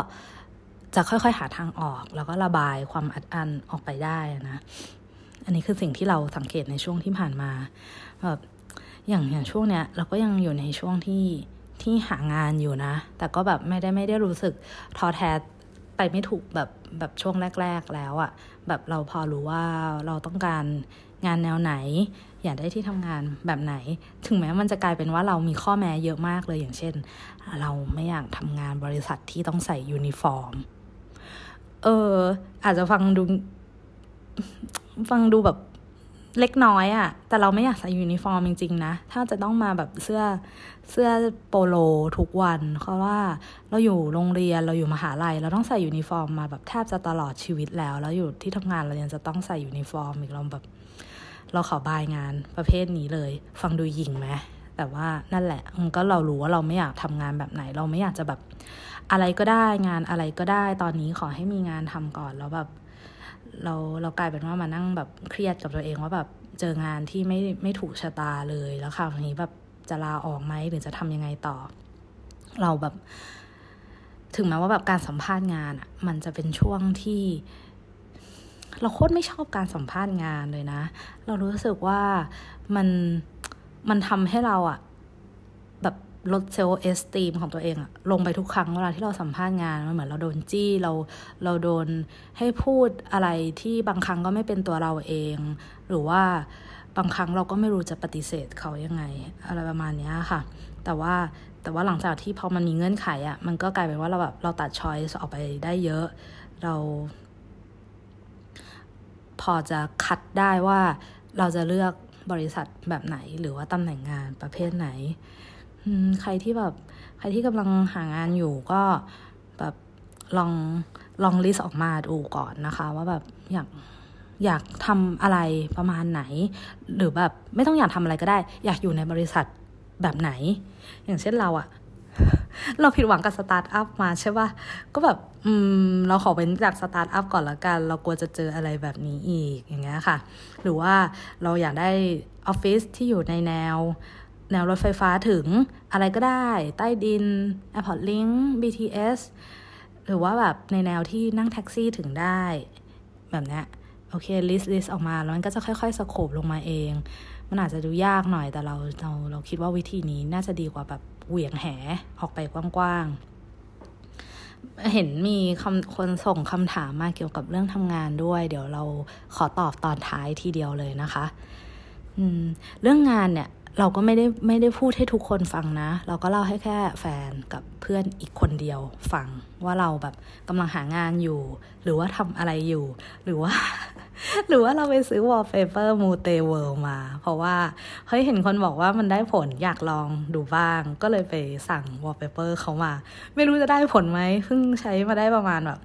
จะค่อยๆ หาทางออก แล้วก็ระบายความอัดอั้นออกไปได้นะ อันนี้คือสิ่งที่เราสังเกตในช่วงที่ผ่านมาแบบอย่างอย่างช่วงเนี้ยเราก็ยังอยู่ในช่วงที่ที่หางานอยู่นะ แต่ก็แบบไม่ได้ไม่ได้รู้สึกท้อแท้ไปไม่ถูกแบบแบบช่วงแรก ๆ แล้วอะ่ะ แบบเราพอรู้ว่าเราต้องการงานแนวไหน อยากได้ที่ทำงานแบบไหน ถึงแม้มันจะกลายเป็นว่าเรามีข้อแม้เยอะมากเลยอย่างเช่น เราไม่อยากทำงานบริษัทที่ต้องใส่ยูนิฟอร์ม เออ อาจจะฟังดู ฟังดูแบบเล็กน้อยอะ่ะ แต่เราไม่อยากใส่ยูนิฟอร์มจริง ๆ นะ ถ้าจะต้องมาแบบเสื้อเสื้อโปโลทุกวัน เพราะว่าเราอยู่โรงเรียนเราอยู่มหาลัย เราต้องใส่ยูนิฟอร์มมาแบบแทบจะตลอดชีวิตแล้ว แล้วอยู่ที่ทำงานเรายังจะต้องใส่ยูนิฟอร์มอีกเราแบบ เราขอบายงานประเภทนี้เลย ฟังดูหยิ่งไหมแต่ว่านั่นแหละมันก็เรารู้ว่าเราไม่อยากทำงานแบบไหน เราไม่อยากจะแบบ อะไรก็ได้งานอะไรก็ได้ตอนนี้ขอให้มีงานทำก่อนแล้วแบบเราเรากลายเป็นว่ามานั่งแบบเครียดกับตัวเองว่าแบบเจองานที่ไม่ไม่ถูกชะตาเลยแล้วคราวนี้แบบจะลาออกไหมหรือจะทำยังไงต่อ เราแบบ ถึงแม้ว่าแบบการสัมภาษณ์งานอะ่ะ มันจะเป็นช่วงที่ เราโคตรไม่ชอบการสัมภาษณ์งานเลยนะ เรารู้สึกว่ามันมันทำให้เราอะ่ะ แบบ ลด self-esteem ของตัวเองอะลงไปทุกครั้งเวลาที่เราสัมภาษณ์งาน มันเหมือนเราโดนจี้เราเราโดนให้พูดอะไรที่บางครั้งก็ไม่เป็นตัวเราเอง หรือว่าบางครั้งเราก็ไม่รู้จะปฏิเสธเขายังไง อะไรประมาณนี้ค่ะ แต่ว่าแต่ว่าหลังจากที่พอมันมีเงื่อนไขอะมันก็กลายเป็นว่าเราแบบเราตัดช้อยส์ออกไปได้เยอะ เรา พอจะคัดได้ว่าเราจะเลือกบริษัทแบบไหน หรือว่าตำแหน่งงานประเภทไหน ใครที่แบบใครที่กำลังหางานอยู่ก็แบบลองลอง list ออกมาดูก่อนนะคะ ว่าแบบอยากอยากทำอะไรประมาณไหน หรือแบบไม่ต้องอยากทำอะไรก็ได้ อยากอยู่ในบริษัทแบบไหน อย่างเช่นเราอะเราผิดหวังกับสตาร์ทอัพมาใช่ปะก็แบบ อืม เราขอเว้นจากสตาร์ทอัพก่อนละกัน เรากลัวจะเจออะไรแบบนี้อีกอย่างเงี้ยค่ะ หรือว่าเราอยากได้ออฟฟิศที่อยู่ในแนว แนวรถไฟฟ้าถึงอะไรก็ได้ ใต้ดิน Airport Link BTS หรือว่าแบบในแนวที่นั่งแท็กซี่ถึงได้ แบบนี้โอเค list list ออกมาแล้วมันก็จะค่อยๆ scope ลงมาเอง มันอาจจะดูยากหน่อยแต่เราเราเราคิดว่าวิธีนี้น่าจะดีกว่าแบบเหวี่ยงแหออกไปกว้างๆ เห็นมีคนส่งคำถามมาเกี่ยวกับเรื่องทำงานด้วย เดี๋ยวเราขอตอบตอนท้ายทีเดียวเลยนะคะเรื่องงานเนี่ย เราก็ไม่ได้ไม่ได้พูดให้ทุกคนฟังนะ เราก็เล่าให้แค่แฟนกับเพื่อนอีกคนเดียวฟัง ว่าเราแบบกำลังหางานอยู่ หรือว่าทำอะไรอยู่ หรือว่า หรือว่าเราไปซื้อวอลเปเปอร์มูเตเวิลมา เพราะว่าเฮ้ยเห็นคนบอกว่ามันได้ผลอยากลองดูบ้าง ก็เลยไปสั่งวอลเปเปอร์เขามา ไม่รู้จะได้ผลไหมเพิ่งใช้มาได้ประมาณแบบ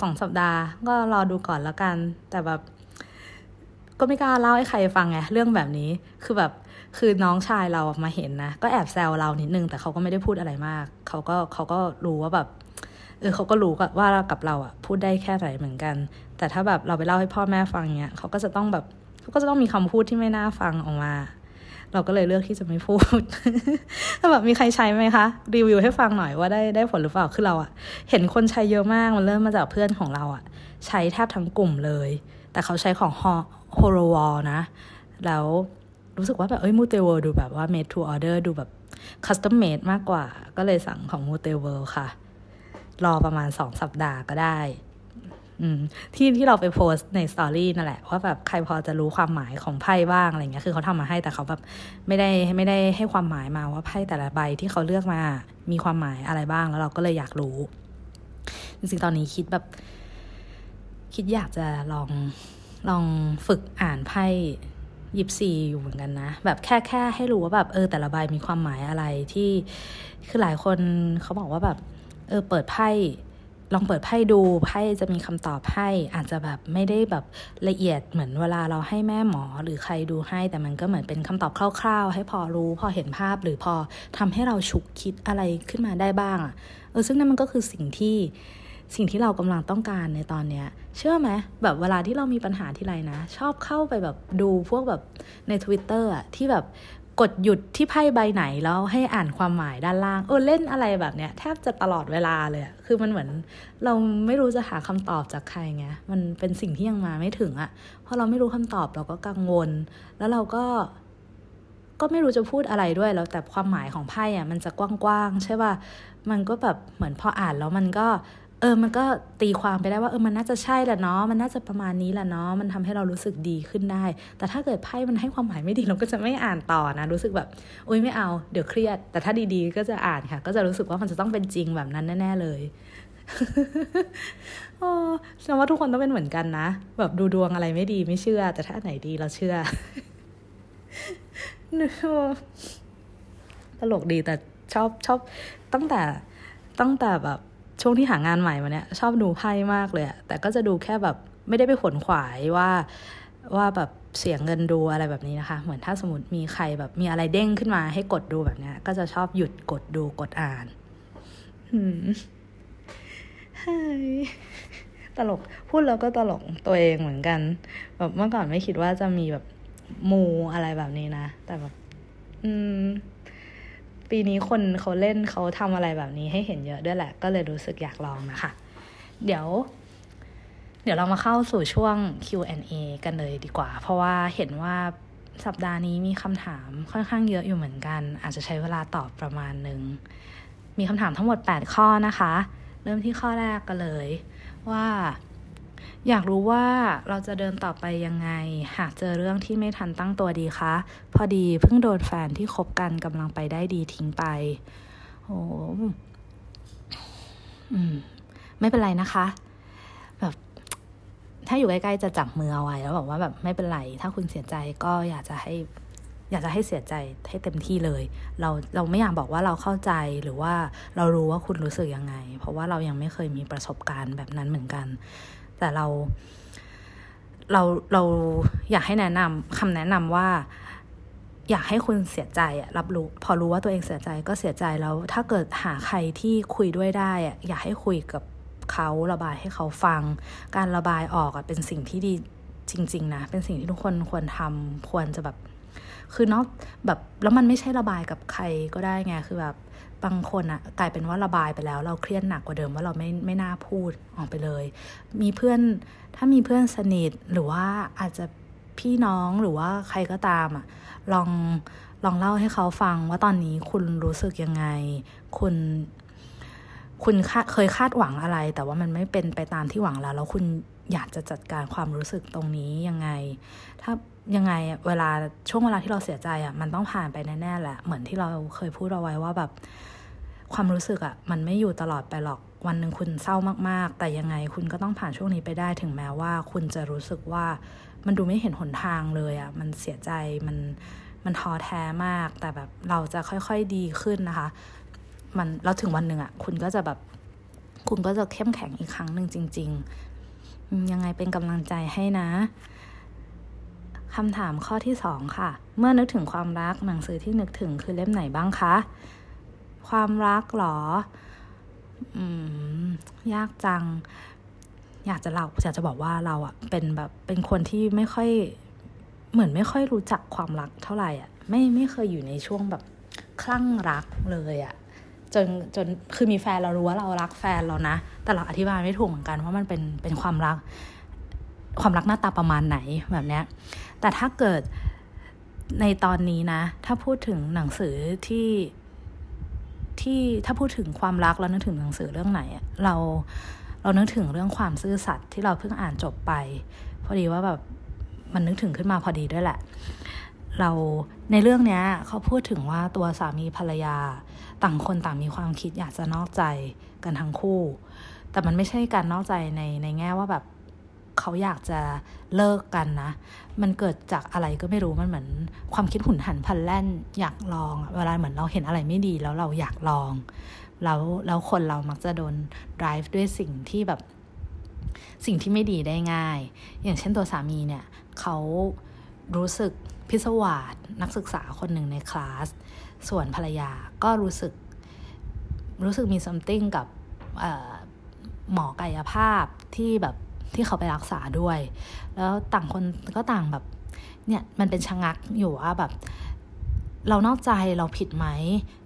สองสัปดาห์ ก็รอดูก่อนแล้วกัน แต่แบบ ก็ไม่กล้าเล่าให้ใครฟังไงเรื่องแบบนี้คือแบบ คือน้องชายเรามาเห็นนะ ก็แอบแซวเรานิดนึง แต่เขาก็ไม่ได้พูดอะไรมาก เขาก็เขาก็รู้ว่าแบบ เออเขาก็รู้ว่ากับเราอะพูดได้แค่ไหนเหมือนกัน แต่ถ้าแบบเราไปเล่าให้พ่อแม่ฟังเนี้ยเขาก็จะต้องแบบเขาก็จะต้องมีคำพูดที่ไม่น่าฟังออกมา เราก็เลยเลือกที่จะไม่พูด ถ้าแบบมีใครใช้ไหมคะ รีวิวให้ฟังหน่อยว่าได้ได้ผลหรือเปล่า คือเราอะเห็นคนใช้เยอะมาก มันเริ่มมาจากเพื่อนของเราอะใช้แทบทั้งกลุ่มเลย แต่เขาใช้ของโฮโรวอลนะ แล้ว รู้สึกว่าแบบเอ้ยมูเตเวิลดูแบบว่า made to order ดูแบบ custom made มากกว่า ก็เลยสั่งของมูเตเวิลค่ะ รอประมาณสองสัปดาห์ก็ได้ที่ที่เราไปโพสใน story นั่นแหละว่าแบบใครพอจะรู้ความหมายของไพ่บ้างอะไรเงี้ยคือเขาทำมาให้แต่เขาแบบไม่ได้ไม่ได้ให้ความหมายมาว่าไพ่แต่ละใบที่เขาเลือกมา มีความหมายอะไรบ้างแล้วเราก็เลยอยากรู้ จริงๆตอนนี้คิดแบบ คิดอยากจะลองลองฝึกอ่านไพ่ ยิบซีอยู่เหมือนกันนะ แบบแค่แค่ให้รู้ว่าแบบเออแต่ละใบมีความหมายอะไรที่คือหลายคนเขาบอกว่าแบบเออเปิดไพ่ลองเปิดไพ่ดูไพ่จะมีคำตอบให้อาจจะแบบไม่ได้แบบละเอียดเหมือนเวลาเราให้แม่หมอหรือใครดูให้ แต่มันก็เหมือนเป็นคำตอบคร่าวๆ ให้พอรู้พอเห็นภาพหรือพอทำให้เราฉุกคิดอะไรขึ้นมาได้บ้างอะ่ะเออซึ่งนั่นมันก็คือสิ่งที่ สิ่งที่เรากำลังต้องการในตอนเนี้ย เชื่อไหมแบบเวลาที่เรามีปัญหาที่ไรนะ ชอบเข้าไปแบบดูพวกแบบใน Twitter อะที่แบบกดหยุดที่ไพ่ใบไหนแล้วให้อ่านความหมายด้านล่างเออเล่นอะไรแบบเนี้ยแทบจะตลอดเวลาเลยคือมันเหมือน เราไม่รู้จะหาคำตอบจากใครไงมันเป็นสิ่งที่ยังมาไม่ถึงอะเพราะเราไม่รู้คำตอบเราก็กังวล แล้วเราก็ก็ไม่รู้จะพูดอะไรด้วยแล้วแต่ความหมายของไพ่อะมันจะกว้างๆใช่ป่ะมันก็แบบเหมือนพออ่านแล้วมันก็เออมันก็ตีความไปได้ว่าเออมันน่าจะใช่แหละเนาะมันน่าจะประมาณนี้แหละเนาะมันทำให้เรารู้สึกดีขึ้นได้ แต่ถ้าเกิดไพ่มันให้ความหมายไม่ดีเราก็จะไม่อ่านต่อนะ รู้สึกแบบอุ้ยไม่เอาเดี๋ยวเครียด แต่ถ้าดีๆก็จะอ่านค่ะ ก็จะรู้สึกว่ามันจะต้องเป็นจริงแบบนั้นแน่ ๆ เลยโอ้ฉันว่าทุกคนต้องเป็นเหมือนกันนะ แบบดูดวงอะไรไม่ดีไม่เชื่อ แต่ถ้าไหนดีเราเชื่อตลกดีแต่ชอบชอบตั้งแต่ตั้งแต่แบบ ช่วงที่หางานใหม่มาเนี่ยชอบดูไพ่มากเลยแต่ก็จะดูแค่แบบไม่ได้ไปขนขวายว่าว่าแบบเสียงเงินดูอะไรแบบนี้นะคะ เหมือนถ้าสมมติมีใครแบบมีอะไรเด้งขึ้นมาให้กดดูแบบเนี้ย ก็จะชอบหยุดกดดูกดอ่านตลกพูดแล้วก็ตลกตัวเองเหมือนกัน แบบเมื่อก่อนไม่คิดว่าจะมีแบบมูอะไรแบบนี้นะ แต่แบบ อืม ปีนี้คนเขาเล่นเขาทำอะไรแบบนี้ให้เห็นเยอะด้วยแหละ ก็เลยรู้สึกอยากลองนะคะ เดี๋ยว เดี๋ยวเรามาเข้าสู่ช่วง Q&A กันเลยดีกว่า เพราะว่าเห็นว่าสัปดาห์นี้มีคำถามค่อนข้างเยอะอยู่เหมือนกัน อาจจะใช้เวลาตอบประมาณหนึ่ง มีคำถามทั้งหมด 8 ข้อนะคะ เริ่มที่ข้อแรกกันเลยว่า อยากรู้ว่าเราจะเดินต่อไปยังไง หากเจอเรื่องที่ไม่ทันตั้งตัวดีคะ พอดีเพิ่งโดนแฟนที่คบกันกำลังไปได้ดีทิ้งไป โอ้อืม ไม่เป็นไรนะคะ แบบ ถ้าอยู่ใกล้ๆจะจับมือเอาไว้ แล้วบอกว่าแบบไม่เป็นไร ถ้าคุณเสียใจก็อยากจะให้ อยากจะให้เสียใจให้เต็มที่เลย เราเราไม่อยากบอกว่าเราเข้าใจหรือว่าเรารู้ว่าคุณรู้สึกยังไง เพราะว่าเรายังไม่เคยมีประสบการณ์แบบนั้นเหมือนกัน แต่เรา เราเราอยากให้แนะนำคำแนะนำว่า อยากให้คุณเสียใจอะรับรู้ พอรู้ว่าตัวเองเสียใจก็เสียใจแล้ว ถ้าเกิดหาใครที่คุยด้วยได้อะอยากให้คุยกับเขาระบายให้เขาฟัง การระบายออกอะเป็นสิ่งที่ดีจริง ๆ นะ เป็นสิ่งที่ทุกคนควรทำควรจะแบบ คือนอกแบบแล้วมันไม่ใช่ระบายกับใครก็ได้ไงคือแบบ บางคนอะกลายเป็นว่าระบายไปแล้ว เราเครียดหนักกว่าเดิมว่าเราไม่ไม่น่าพูดออกไปเลย มีเพื่อนถ้ามีเพื่อนสนิทหรือว่าอาจจะพี่น้องหรือว่าใครก็ตามอะลองลองเล่าให้เขาฟังว่าตอนนี้คุณรู้สึกยังไง คุณ คุณเคยคาดหวังอะไร แต่ว่ามันไม่เป็นไปตามที่หวังแล้ว แล้วคุณอยากจะจัดการความรู้สึกตรงนี้ยังไง ถ้ายังไงเวลาช่วงเวลาที่เราเสียใจอะ่ะมันต้องผ่านไปแน่ๆแหละ เหมือนที่เราเคยพูดเอาไว้ว่าแบบ ความรู้สึกอะ่ะมันไม่อยู่ตลอดไปหรอก วันหนึ่งคุณเศร้ามากๆ แต่ยังไงคุณก็ต้องผ่านช่วงนี้ไปได้ถึงแม้ว่า คุณจะรู้สึกว่ามันดูไม่เห็นหนทางเลยอะ่ะมันเสียใจมันมันท้อแท้มาก แต่แบบเราจะค่อยๆดีขึ้นนะคะ มันแล้วถึงวันหนึ่งอะ่ะคุณก็จะแบบคุณก็จะเข้มแข็งอีกครั้งหนึ่งจริง ๆ ยังไงเป็นกำลังใจให้นะคำถามข้อที่สองค่ะ เมื่อนึกถึงความรักหนังสือที่นึกถึงคือเล่มไหนบ้างคะ ความรักหรอ อืม ยากจัง อยากจะเล่าอยากจะบอกว่าเราอะเป็นแบบเป็นคนที่ไม่ค่อย เหมือนไม่ค่อยรู้จักความรักเท่าไหร่อะ ไม่ไม่เคยอยู่ในช่วงแบบคลั่งรักเลยอะจนจนคือมีแฟนเรารู้ว่าเรารักแฟนเรานะ แต่เราอธิบายไม่ถูกเหมือนกันว่ามันเป็นเป็นความรัก ความรักหน้าตาประมาณไหนแบบเนี้ย แต่ถ้าเกิดในตอนนี้นะ ถ้าพูดถึงหนังสือที่ ที่ถ้าพูดถึงความรักแล้วนึกถึงหนังสือเรื่องไหนเราเรานึกถึงเรื่องความซื่อสัตย์ที่เราเพิ่งอ่านจบไป พอดีว่าแบบมันนึกถึงขึ้นมาพอดีด้วยแหละ เราในเรื่องนี้เขาพูดถึงว่าตัวสามีภรรยา ต่างคนต่างมีความคิดอยากจะนอกใจกันทั้งคู่ แต่มันไม่ใช่การนอกใจในในแง่ว่าแบบ เขาอยากจะเลิกกันนะ มันเกิดจากอะไรก็ไม่รู้ มันเหมือนความคิดหุนหันพันแล่นอยากลอง เวลาเหมือนเราเห็นอะไรไม่ดีแล้วเราอยากลอง แล้วแล้วคนเรามักจะโดน drive ด้วยสิ่งที่แบบสิ่งที่ไม่ดีได้ง่าย อย่างเช่นตัวสามีเนี่ยเขารู้สึกพิศวาสนักศึกษาคนหนึ่งในคลาส ส่วนภรรยาก็รู้สึกรู้สึกมี something กับหมอกายภาพที่แบบ ที่เขาไปรักษาด้วย แล้วต่างคนก็ต่างแบบเนี่ยมันเป็นชะงักอยู่ว่าแบบ เรานอกใจเราผิดไหม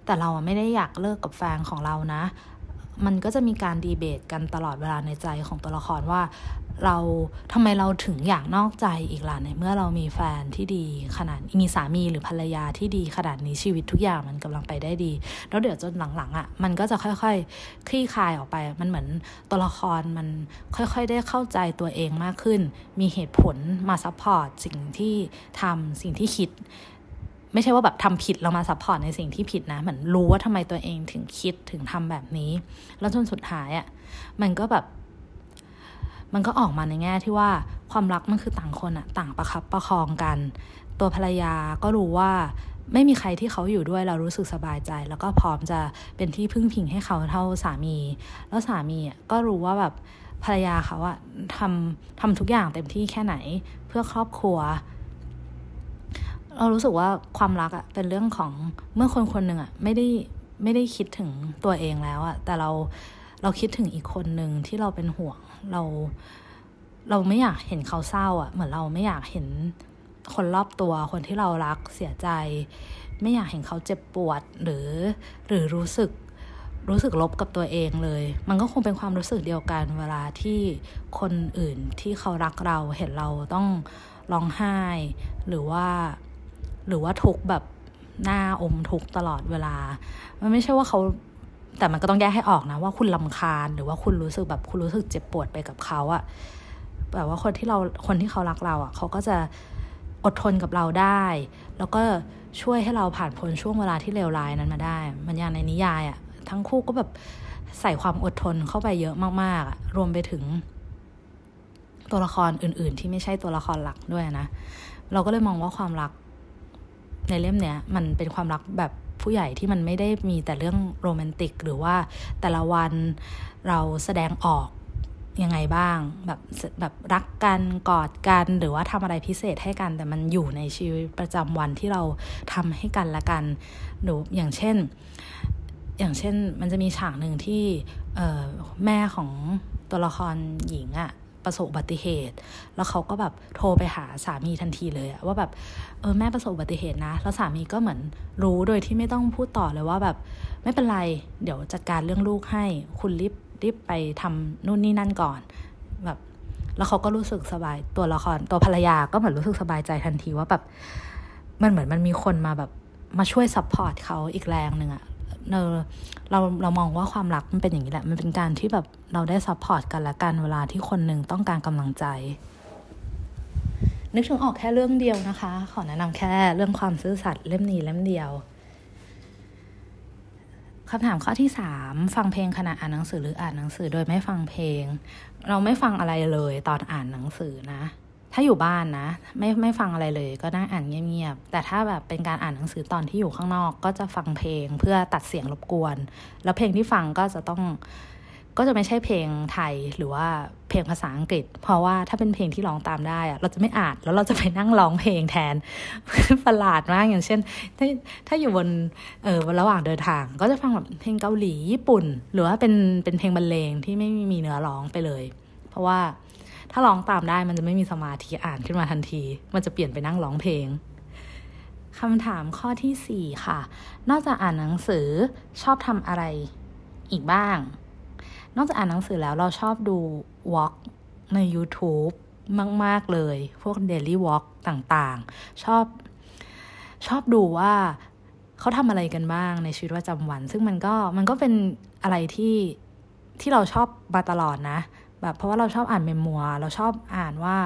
แต่เราไม่ได้อยากเลิกกับแฟนของเรานะ มันก็จะมีการดีเบตกันตลอดเวลาในใจของตัวละครว่า เราทำไมเราถึงอยากนอกใจอีกล่ะในเมื่อเรามีแฟนที่ดีขนาดมีสามีหรือภรรยาที่ดีขนาดนี้ชีวิตทุกอย่างมันกำลังไปได้ดี แล้วเดี๋ยวจนหลังๆอะ่ะ มันก็จะค่อยๆ คลี่คลายออกไป มันเหมือนตัวละครมันค่อยๆ ได้เข้าใจตัวเองมากขึ้น มีเหตุผลมา support สิ่งที่ทำสิ่งที่คิดไม่ใช่ว่าแบบทำผิดเรามา support ในสิ่งที่ผิดนะ เหมือนรู้ว่าทำไมตัวเองถึงคิดถึงทำแบบนี้ แล้วจนสุดท้ายอะ่ะ มันก็แบบ มันก็ออกมาในแง่ที่ว่าความรักมันคือต่างคนอะต่างประคับประคองกัน ตัวภรรยาก็รู้ว่าไม่มีใครที่เขาอยู่ด้วยเรารู้สึกสบายใจ แล้วก็พร้อมจะเป็นที่พึ่งพิงให้เขาเท่าสามี แล้วสามีก็รู้ว่าแบบภรรยาเขาอะทำทำทุกอย่างเต็มที่แค่ไหนเพื่อครอบครัว เรารู้สึกว่าความรักอะเป็นเรื่องของเมื่อคนคนหนึ่งอะไม่ได้ไม่ได้คิดถึงตัวเองแล้วอะแต่เราเราคิดถึงอีกคนหนึ่งที่เราเป็นห่วง เราเราไม่อยากเห็นเขาเศร้าอะ่ะ เหมือนเราไม่อยากเห็นคนรอบตัวคนที่เรารักเสียใจ ไม่อยากเห็นเขาเจ็บปวดหรือหรือรู้สึกรู้สึกลบกับตัวเองเลย มันก็คงเป็นความรู้สึกเดียวกันเวลาที่คนอื่นที่เขารักเราเห็นเราต้องร้องไห้ หรือว่าหรือว่าทุกแบบหน้าอมทุกตลอดเวลา มันไม่ใช่ว่าเขา แต่มันก็ต้องแยกให้ออกนะว่าคุณลำคาญหรือว่าคุณรู้สึกแบบคุณรู้สึกเจ็บปวดไปกับเขาอะแบบว่าคนที่เราคนที่เขารักเราอะเขาก็จะอดทนกับเราได้ แล้วก็ช่วยให้เราผ่านพ้นช่วงเวลาที่เลวร้ายนั้นมาได้ มันอย่างในนิยายอะทั้งคู่ก็แบบใส่ความอดทนเข้าไปเยอะมากๆรวมไปถึง ตัวละครอื่น ๆ ที่ไม่ใช่ตัวละครหลักด้วยนะ เราก็เลยมองว่าความรักในเล่มเนี้ย มันเป็นความรักแบบ ผู้ใหญ่ที่มันไม่ได้มีแต่เรื่องโรแมนติก หรือว่าแต่ละวันเราแสดงออกยังไงบ้างแบบแบบรักกันกอดกันหรือว่าทำอะไรพิเศษให้กัน แต่มันอยู่ในชีวิตประจำวันที่เราทำให้กันละกันหรืออย่างเช่น อย่างเช่นมันจะมีฉากหนึ่งที่แม่ของตัวละครหญิงอะ ประสบอุบัติเหตุ แล้วเขาก็แบบโทรไปหาสามีทันทีเลยว่าแบบเออแม่ประสบอุบัติเหตุนะ แล้วสามีก็เหมือนรู้โดยที่ไม่ต้องพูดต่อเลยว่าแบบไม่เป็นไรเดี๋ยวจัดการเรื่องลูกให้คุณรีบรีบไปทำนู่นนี่นั่นก่อนแบบแล้วเขาก็รู้สึกสบายตัวละครตัวภรรยาก็เหมือนรู้สึกสบายใจทันทีว่าแบบมันเหมือนมันมีคนมาแบบมาช่วย support เขาอีกแรงหนึ่งอะ เออเราเรามองว่าความรักมันเป็นอย่างนี้แหละ มันเป็นการที่แบบเราได้ support กันและกันเวลาที่คนหนึ่งต้องการกำลังใจ นึกถึงออกแค่เรื่องเดียวนะคะ ขอแนะนำแค่เรื่องความซื่อสัตย์เล่มนี้เล่มเดียวคำถามข้อที่สามฟังเพลงขณะอ่านหนังสือหรืออ่านหนังสือโดยไม่ฟังเพลง เราไม่ฟังอะไรเลยตอนอ่านหนังสือนะ ถ้าอยู่บ้านนะ ไม่ไม่ฟังอะไรเลยก็นั่งอ่านเงียบๆแต่ถ้าแบบเป็นการอ่านหนังสือตอนที่อยู่ข้างนอก ก็จะฟังเพลงเพื่อตัดเสียงรบกวน แล้วเพลงที่ฟังก็จะต้องก็จะไม่ใช่เพลงไทยหรือว่าเพลงภาษาอังกฤษ เพราะว่าถ้าเป็นเพลงที่ร้องตามได้อะเราจะไม่อ่านแล้วเราจะไปนั่งร้องเพลงแทนประหลาดมากอย่างเช่น ถ้าถ้าอยู่บนเออระหว่างเดินทาง ก็จะฟังแบบเพลงเกาหลีญี่ปุ่น หรือว่าเป็นเป็นเพลงบรรเลงที่ไม่มีเนื้อร้องไปเลย เพราะว่า ถ้าร้องตามได้มันจะไม่มีสมาธิอ่านขึ้นมาทันที มันจะเปลี่ยนไปนั่งร้องเพลงคำถามข้อที่สี่ค่ะ นอกจากอ่านหนังสือชอบทำอะไรอีกบ้าง นอกจากอ่านหนังสือแล้วเราชอบดูวอล์กใน YouTube มาก ๆ เลย พวก Daily Walk ต่างๆ ชอบ ชอบดูว่าเขาทำอะไรกันบ้างในชีวิตประจำวัน ซึ่งมันก็มันก็เป็นอะไรที่ที่เราชอบมาตลอดนะ แบบเพราะว่าเราชอบอ่านเมมัวเราชอบอ่านว่า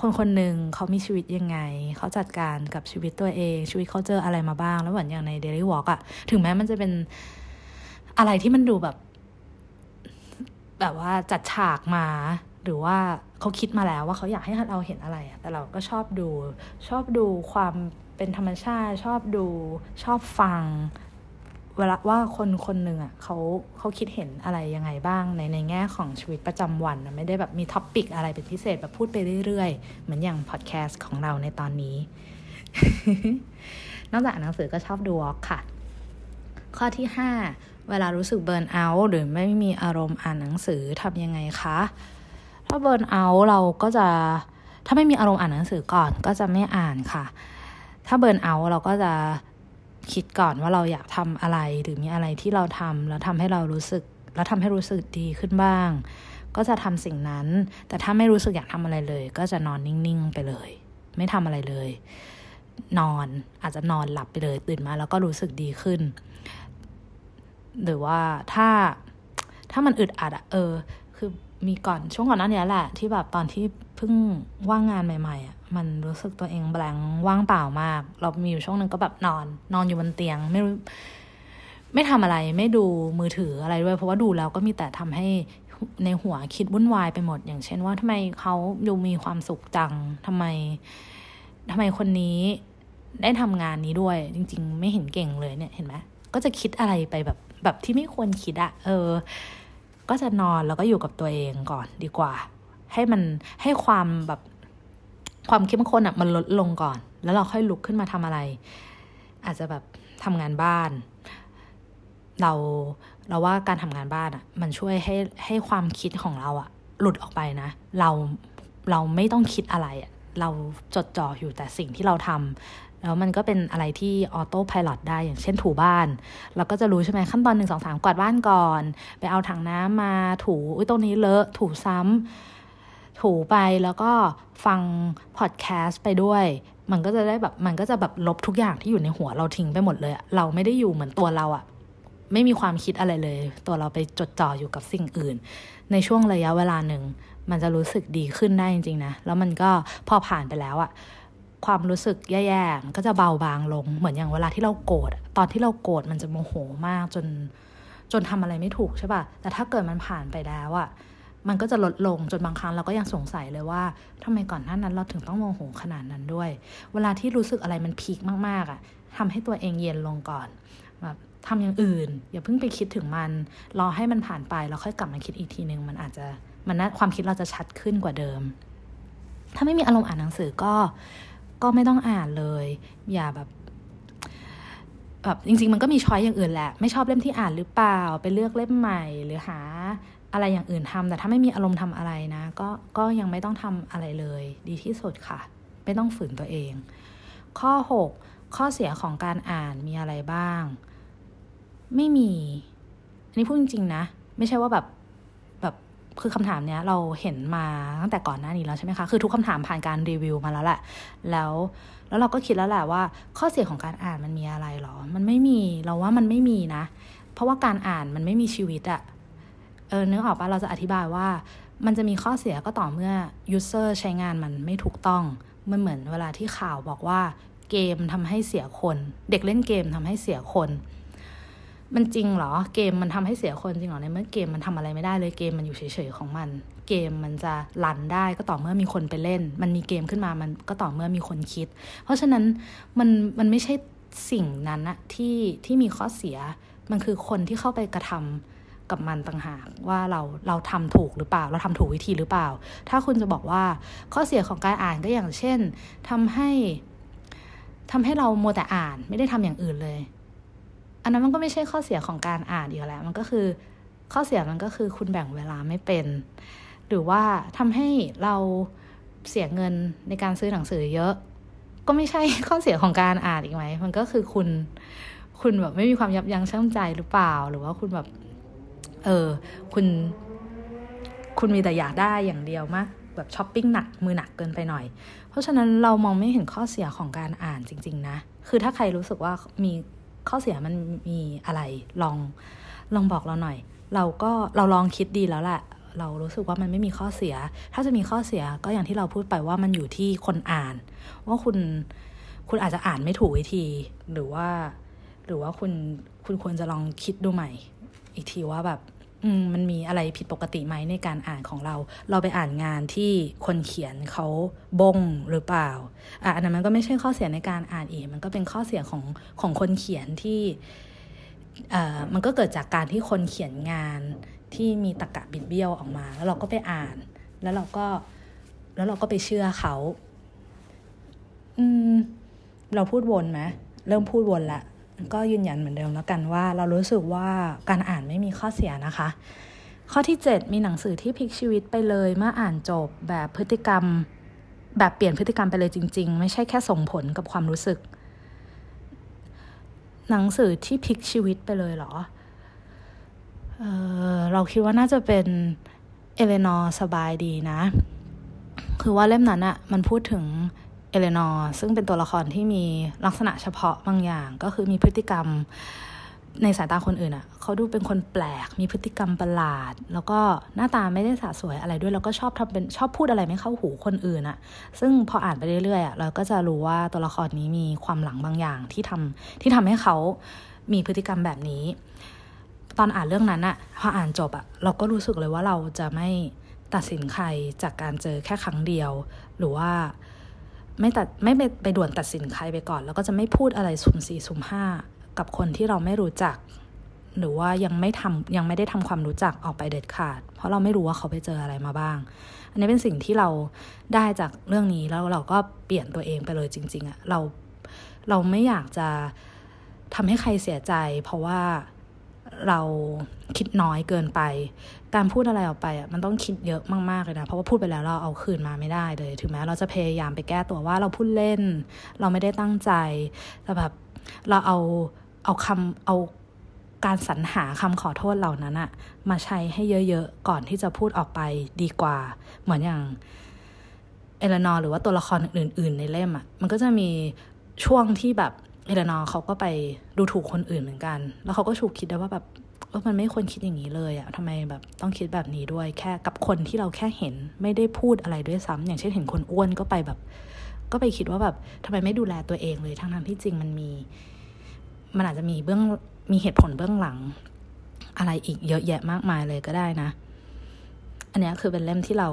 คนคนหนึ่งเขามีชีวิตยังไง เขาจัดการกับชีวิตตัวเอง ชีวิตเขาเจออะไรมาบ้าง แล้วเหมือนอย่างใน Daily Walk อะถึงแม้มันจะเป็นอะไรที่มันดูแบบ แบบว่าจัดฉากมา หรือว่าเขาคิดมาแล้วว่าเขาอยากให้เราเห็นอะไรอะแต่เราก็ชอบดู ชอบดูความเป็นธรรมชาติ ชอบดู ชอบฟัง เวลาว่าคนคนหนึ่งอะเขาเขาคิดเห็นอะไรยังไงบ้างในในแง่ของชีวิตประจำวันไม่ได้แบบมี topic อะไรเป็นพิเศษแบบพูดไปเรื่อยๆ เหมือนอย่างพอดแคสต์ของเราในตอนนี้ นอกจากหนังสือก็ชอบดู vlog ค่ะ ข้อที่ห้าเวลารู้สึก burnout หรือไม่มีอารมณ์อ่านหนังสือทำยังไงคะ ถ้า burnout เราก็จะถ้าไม่มีอารมณ์อ่านหนังสือก่อนก็จะไม่อ่านค่ะ ถ้าเบิร์นเอาท์เราก็จะ คิดก่อนว่าเราอยากทำอะไรหรือมีอะไรที่เราทำแล้วทำให้เรารู้สึก แล้วทำให้รู้สึกดีขึ้นบ้าง ก็จะทำสิ่งนั้น แต่ถ้าไม่รู้สึกอยากทำอะไรเลย ก็จะนอนนิ่งๆไปเลย ไม่ทำอะไรเลย นอนอาจจะนอนหลับไปเลย ตื่นมาแล้วก็รู้สึกดีขึ้น หรือว่าถ้าถ้ามันอึดอัดอะเออ คือมีก่อนช่วงก่อนนั้นเนี้ยแหละ ที่แบบตอนที่เพิ่งว่างงานใหม่ ๆอะ มันรู้สึกตัวเองแบงว่างเปล่ามาก เรามีอยู่ช่วงหนึ่งก็แบบนอน นอนอยู่บนเตียง ไม่รู้ ไม่ทำอะไร ไม่ดูมือถืออะไรด้วย เพราะว่าดูแล้วก็มีแต่ทำให้ในหัวคิดวุ่นวายไปหมด อย่างเช่นว่าทำไมเขาดูมีความสุขจังทำไมทำไมคนนี้ได้ทำงานนี้ด้วย จริง ๆ ไม่เห็นเก่งเลยเนี่ยเห็นไหมก็จะคิดอะไรไปแบบแบบที่ไม่ควรคิดอะเออ ก็จะนอนแล้วก็อยู่กับตัวเองก่อนดีกว่า ให้มันให้ความแบบ ความเข้มข้นอะมันลดลงก่อน แล้วเราค่อยลุกขึ้นมาทำอะไร อาจจะแบบทำงานบ้าน เราเราว่าการทำงานบ้านอะ มันช่วยให้ให้ความคิดของเราอะ หลุดออกไปนะ เราเราไม่ต้องคิดอะไรอะเราจดจ่ออยู่แต่สิ่งที่เราทำแล้วมันก็เป็นอะไรที่ออโต้พายロได้อย่างเช่นถูบ้าน เราก็จะรู้ใช่ไหมขั้นตอนหนึ่งสองสามกวาดบ้านก่อน ไปเอาถังน้ำมาถูอุ้ยตรงนี้เลอะถูซ้ำ ถูไปแล้วก็ฟังพอดแคสต์ไปด้วย มันก็จะได้แบบมันก็จะแบบลบทุกอย่างที่อยู่ในหัวเราทิ้งไปหมดเลยเราไม่ได้อยู่เหมือนตัวเราอะไม่มีความคิดอะไรเลย ตัวเราไปจดจ่ออยู่กับสิ่งอื่น ในช่วงระยะเวลาหนึ่ง มันจะรู้สึกดีขึ้นได้จริงๆนะ แล้วมันก็พอผ่านไปแล้วอะความรู้สึกแย่ๆก็จะเบาบางลง เหมือนอย่างเวลาที่เราโกรธ ตอนที่เราโกรธมันจะโมโหมากจนจนทำอะไรไม่ถูกใช่ป่ะ แต่ถ้าเกิดมันผ่านไปแล้วอะ มันก็จะลดลงจนบางครั้งเราก็ยังสงสัยเลยว่าทำไมก่อนหน้านั้นเราถึงต้องโมโหขนาดนั้นด้วย เวลาที่รู้สึกอะไรมันพีคมากๆอะ่ะทำให้ตัวเองเย็นลงก่อนแบบทำอย่างอื่น อย่าเพิ่งไปคิดถึงมันรอให้มันผ่านไปแล้วค่อยกลับมาคิดอีกทีหนึ่งมันอาจจะมันนะความคิดเราจะชัดขึ้นกว่าเดิม ถ้าไม่มีอารมณ์อ่านหนังสือก็ก็ไม่ต้องอ่านเลย อย่าแบบ แบบจริง ๆ มันก็มีช้อยอย่างอื่นแหละ ไม่ชอบเล่มที่อ่านหรือเปล่า ไปเลือกเล่มใหม่ หรือหาอะไรอย่างอื่นทำแต่ถ้าไม่มีอารมณ์ทำอะไรนะ ก็ก็ยังไม่ต้องทำอะไรเลย ดีที่สุดค่ะ ไม่ต้องฝืนตัวเอง ข้อ 6 ข้อเสียของการอ่านมีอะไรบ้าง ไม่มี อันนี้พูดจริงๆนะ ไม่ใช่ว่าแบบ คือคำถามเนี้ยเราเห็นมาตั้งแต่ก่อนหน้านี้แล้วใช่ไหมคะ คือทุกคำถามผ่านการรีวิวมาแล้วแหละ แล้วแล้วเราก็คิดแล้วแหละว่า ข้อเสียของการอ่านมันมีอะไรหรอ มันไม่มีเราว่ามันไม่มีนะ เพราะว่าการอ่านมันไม่มีชีวิตอะเออนึกออกปะเราจะอธิบายว่า มันจะมีข้อเสียก็ต่อเมื่อยูเซอร์ใช้งานมันไม่ถูกต้อง มันเหมือนเวลาที่ข่าวบอกว่าเกมทำให้เสียคน เด็กเล่นเกมทำให้เสียคน มันจริงเหรอ เกมมันทำให้เสียคนจริงเหรอในเมื่อเกมมันทำอะไรไม่ได้เลยเกมมันอยู่เฉยๆของมัน เกมมันจะลันได้ก็ต่อเมื่อมีคนไปเล่น มันมีเกมขึ้นมามันก็ต่อเมื่อมีคนคิด เพราะฉะนั้นมันมันไม่ใช่สิ่งนั้นอะที่ที่มีข้อเสียมันคือคนที่เข้าไปกระทำกับมันต่างหากว่าเราเราทำถูกหรือเปล่า เราทำถูกวิธีหรือเปล่า ถ้าคุณจะบอกว่าข้อเสียของการอ่านก็อย่างเช่นทำให้ทำให้เราโมแต่อ่านไม่ได้ทำอย่างอื่นเลย อันนั้นมันก็ไม่ใช่ข้อเสียของการอ่านอีกแล้ว มันก็คือข้อเสียมันก็คือคุณแบ่งเวลาไม่เป็น หรือว่าทำให้เราเสียเงินในการซื้อหนังสือเยอะ ก็ไม่ใช่ข้อเสียของการอ่านอีกไหม มันก็คือคุณคุณแบบไม่มีความยับยั้งชั่งใจหรือเปล่า หรือว่าคุณแบบ เออ คุณ คุณมีแต่อยากได้อย่างเดียวมากแบบช้อปปิ้งหนักมือหนักเกินไปหน่อย เพราะฉะนั้นเรามองไม่เห็นข้อเสียของการอ่านจริง ๆ นะ คือถ้าใครรู้สึกว่ามี ข้อเสียมันมีอะไรลองลองบอกเราหน่อย เราก็เราลองคิดดีแล้วแหละเรารู้สึกว่ามันไม่มีข้อเสีย ถ้าจะมีข้อเสียก็อย่างที่เราพูดไปว่ามันอยู่ที่คนอ่าน ว่าคุณคุณอาจจะอ่านไม่ถูกวิธี หรือว่า หรือว่าคุณคุณควรจะลองคิดดูใหม่ อีกทีว่าแบบ มมันมีอะไรผิดปกติไหมในการอ่านของเรา เราไปอ่านงานที่คนเขียนเขาบงหรือเปล่าอะอันนั้นมันก็ไม่ใช่ข้อเสียในการอ่านอีก มันก็เป็นข้อเสียของของคนเขียนที่มันก็เกิดจากการที่คนเขียนงานที่มีตรกกะบิดเบี้ยวออกมา แล้วเราก็ไปอ่าน แล้วเราก็แล้วเราก็ไปเชื่อเขาอืมเราพูดวนไหมเริ่มพูดวนละ ก็ยืนยันเหมือนเดิมแล้วกันว่า เรารู้สึกว่าการอ่านไม่มีข้อเสียนะคะ ข้อที่ 7 มีหนังสือที่พลิกชีวิตไปเลยเมื่ออ่านจบแบบพฤติกรรม แบบเปลี่ยนพฤติกรรมไปเลยจริง ๆ ไม่ใช่แค่ส่งผลกับความรู้สึก หนังสือที่พลิกชีวิตไปเลยเหรอเออเราคิดว่าน่าจะเป็นเอเลนอร์สบายดีนะ คือว่าเล่มนั้นอะมันพูดถึง เอเลนอร์ซึ่งเป็นตัวละครที่มีลักษณะเฉพาะบางอย่าง ก็คือมีพฤติกรรมในสายตาคนอื่นอะ่ะเขาดูเป็นคนแปลก มีพฤติกรรมประหลาด แล้วก็หน้าตาไม่ได้สะสวยอะไรด้วย แล้วก็ชอบทำเป็นชอบพูดอะไรไม่เข้าหูคนอื่นอะ่ะ ซึ่งพออ่านไปเรื่อยๆอะ่ะเราก็จะรู้ว่าตัวละครนี้มีความหลังบางอย่างที่ทำที่ทำให้เขามีพฤติกรรมแบบนี้ ตอนอ่านเรื่องนั้นอะพออ่านจบอะเราก็รู้สึกเลยว่าเราจะไม่ตัดสินใครจากการเจอแค่ครั้งเดียว หรือว่า ไม่ตัดไม่ไปไปด่วนตัดสินใครไปก่อน แล้วก็จะไม่พูดอะไรสุ่มสี่สุ่มห้ากับคนที่เราไม่รู้จัก หรือว่ายังไม่ทำยังไม่ได้ทำความรู้จักออกไปเด็ดขาด เพราะเราไม่รู้ว่าเขาไปเจออะไรมาบ้าง อันนี้เป็นสิ่งที่เราได้จากเรื่องนี้แล้วเราก็เปลี่ยนตัวเองไปเลยจริง ๆอะเราเราไม่อยากจะทำให้ใครเสียใจ เพราะว่า เราคิดน้อยเกินไป การพูดอะไรออกไปอะมันต้องคิดเยอะมากๆเลยนะ เพราะว่าพูดไปแล้วเราเอาคืนมาไม่ได้เลย ถึงแม้เราจะพยายามไปแก้ตัวว่าเราพูดเล่น เราไม่ได้ตั้งใจ แต่แบบเราเอาเอาคำเอาการสรรหาคำขอโทษเหล่านั้นอะมาใช้ให้เยอะๆ ก่อนที่จะพูดออกไปดีกว่า เหมือนอย่างเอเลนอร์หรือว่าตัวละครอื่น ๆ ในเล่มอะมันก็จะมีช่วงที่แบบ เอเลนอร์เขาก็ไปดูถูกคนอื่นเหมือนกัน แล้วเขาก็ถูกคิดได้ว่าแบบเออมันไม่ควรคิดอย่างนี้เลยอะทำไมแบบต้องคิดแบบนี้ด้วย แค่กับคนที่เราแค่เห็นไม่ได้พูดอะไรด้วยซ้ำอย่างเช่นเห็นคนอ้วนก็ไปแบบ ก็ไปคิดว่าแบบทำไมไม่ดูแลตัวเองเลย ทั้งๆที่จริงมันมี มันอาจจะมีเบื้องมีเหตุผลเบื้องหลัง อะไรอีกเยอะแยะมากมายเลยก็ได้นะ อันนี้คือเป็นเล่มที่เรา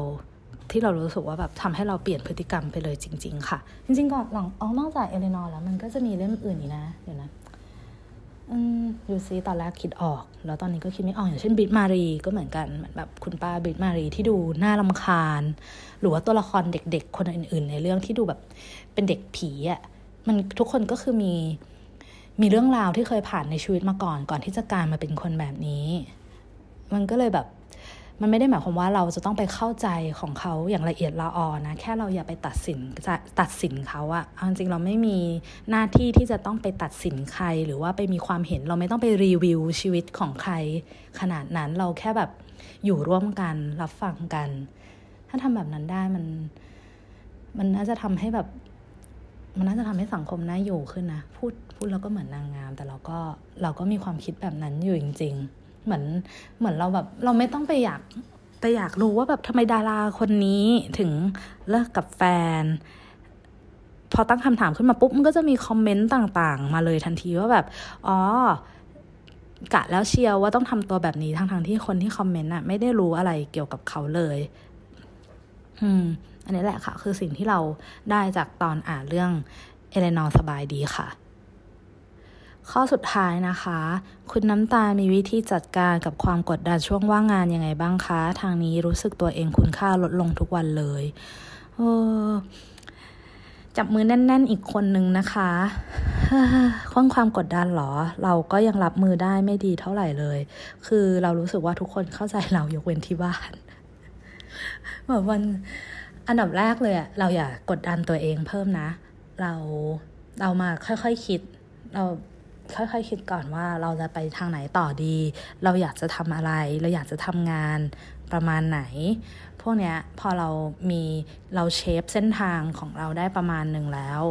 ที่เรารู้สึกว่าแบบทำให้เราเปลี่ยนพฤติกรรมไปเลยจริง ๆ ค่ะ จริง ๆ ก่อนหลังออกนอกจากเอเลนอร์แล้วมันก็จะมีเล่มอื่นอีกนะ เดี๋ยวนะอืม you see ตอนแรกคิดออก แล้วตอนนี้ก็คิดไม่ออกอย่างเช่นบริตต์-มารีก็เหมือนกันเหมือนแบบคุณป้าบริตต์-มารีที่ดูน่ารำคาญ หรือว่าตัวละครเด็ก ๆ คนอื่น ๆ ในเรื่องที่ดูแบบเป็นเด็กผีอะ่ะมันทุกคนก็คือมีมีเรื่องราวที่เคยผ่านในชีวิตมาก่อน ก่อนที่จะกลายมาเป็นคนแบบนี้ มันก็เลยแบบ มันไม่ได้หมายความว่าเราจะต้องไปเข้าใจของเขาอย่างละเอียดละออนะ แค่เราอย่าไปตัดสินตัดสินเขาอะเอาจริงเราไม่มีหน้าที่ที่จะต้องไปตัดสินใคร หรือว่าไปมีความเห็นเราไม่ต้องไปรีวิวชีวิตของใคร ขนาดนั้นเราแค่แบบอยู่ร่วมกันรับฟังกัน ถ้าทำแบบนั้นได้มัน มันน่าจะทำให้แบบ มันน่าจะทำให้สังคมน่าอยู่ขึ้นนะพูดพูดแล้วก็เหมือนนางงาม แต่เราก็เราก็มีความคิดแบบนั้นอยู่จริง ๆ เหมือนเหมือนเราแบบเราไม่ต้องไปอยากไปอยากรู้ว่าแบบทำไมดาราคนนี้ถึงเลิกกับแฟน พอตั้งคำถามขึ้นมาปุ๊บมันก็จะมีคอมเมนต์ต่างๆ มาเลยทันทีว่าแบบ อ๋อกะแล้วเชียวว่าต้องทำตัวแบบนี้ทั้งๆที่คนที่คอมเมนต์อะไม่ได้รู้อะไรเกี่ยวกับเขาเลย อืม อันนี้แหละค่ะ คือสิ่งที่เราได้จากตอนอ่านเรื่องเอเลนอร์สบายดีค่ะ ข้อสุดท้ายนะคะ คุณน้ำตาลมีวิธีจัดการกับความกดดันช่วงว่างงานยังไงบ้างคะ ทางนี้รู้สึกตัวเองคุณค่าลดลงทุกวันเลยเออจับมือแน่น ๆ อีกคนนึงนะคะค่อนความกดดันหรอ เราก็ยังรับมือได้ไม่ดีเท่าไหร่เลย คือเรารู้สึกว่าทุกคนเข้าใจเรายกเว้นที่บ้านแบบวันอันดับแรกเลยอะเราอย่ากดดันตัวเองเพิ่มนะ เราเรามาค่อยๆคคิด เรา ค่อยๆคคิดก่อนว่าเราจะไปทางไหนต่อดี เราอยากจะทำอะไร เราอยากจะทำงานประมาณไหน พวกเนี้ยพอเรามีเราเชฟเส้นทางของเราได้ประมาณหนึ่งแล้ว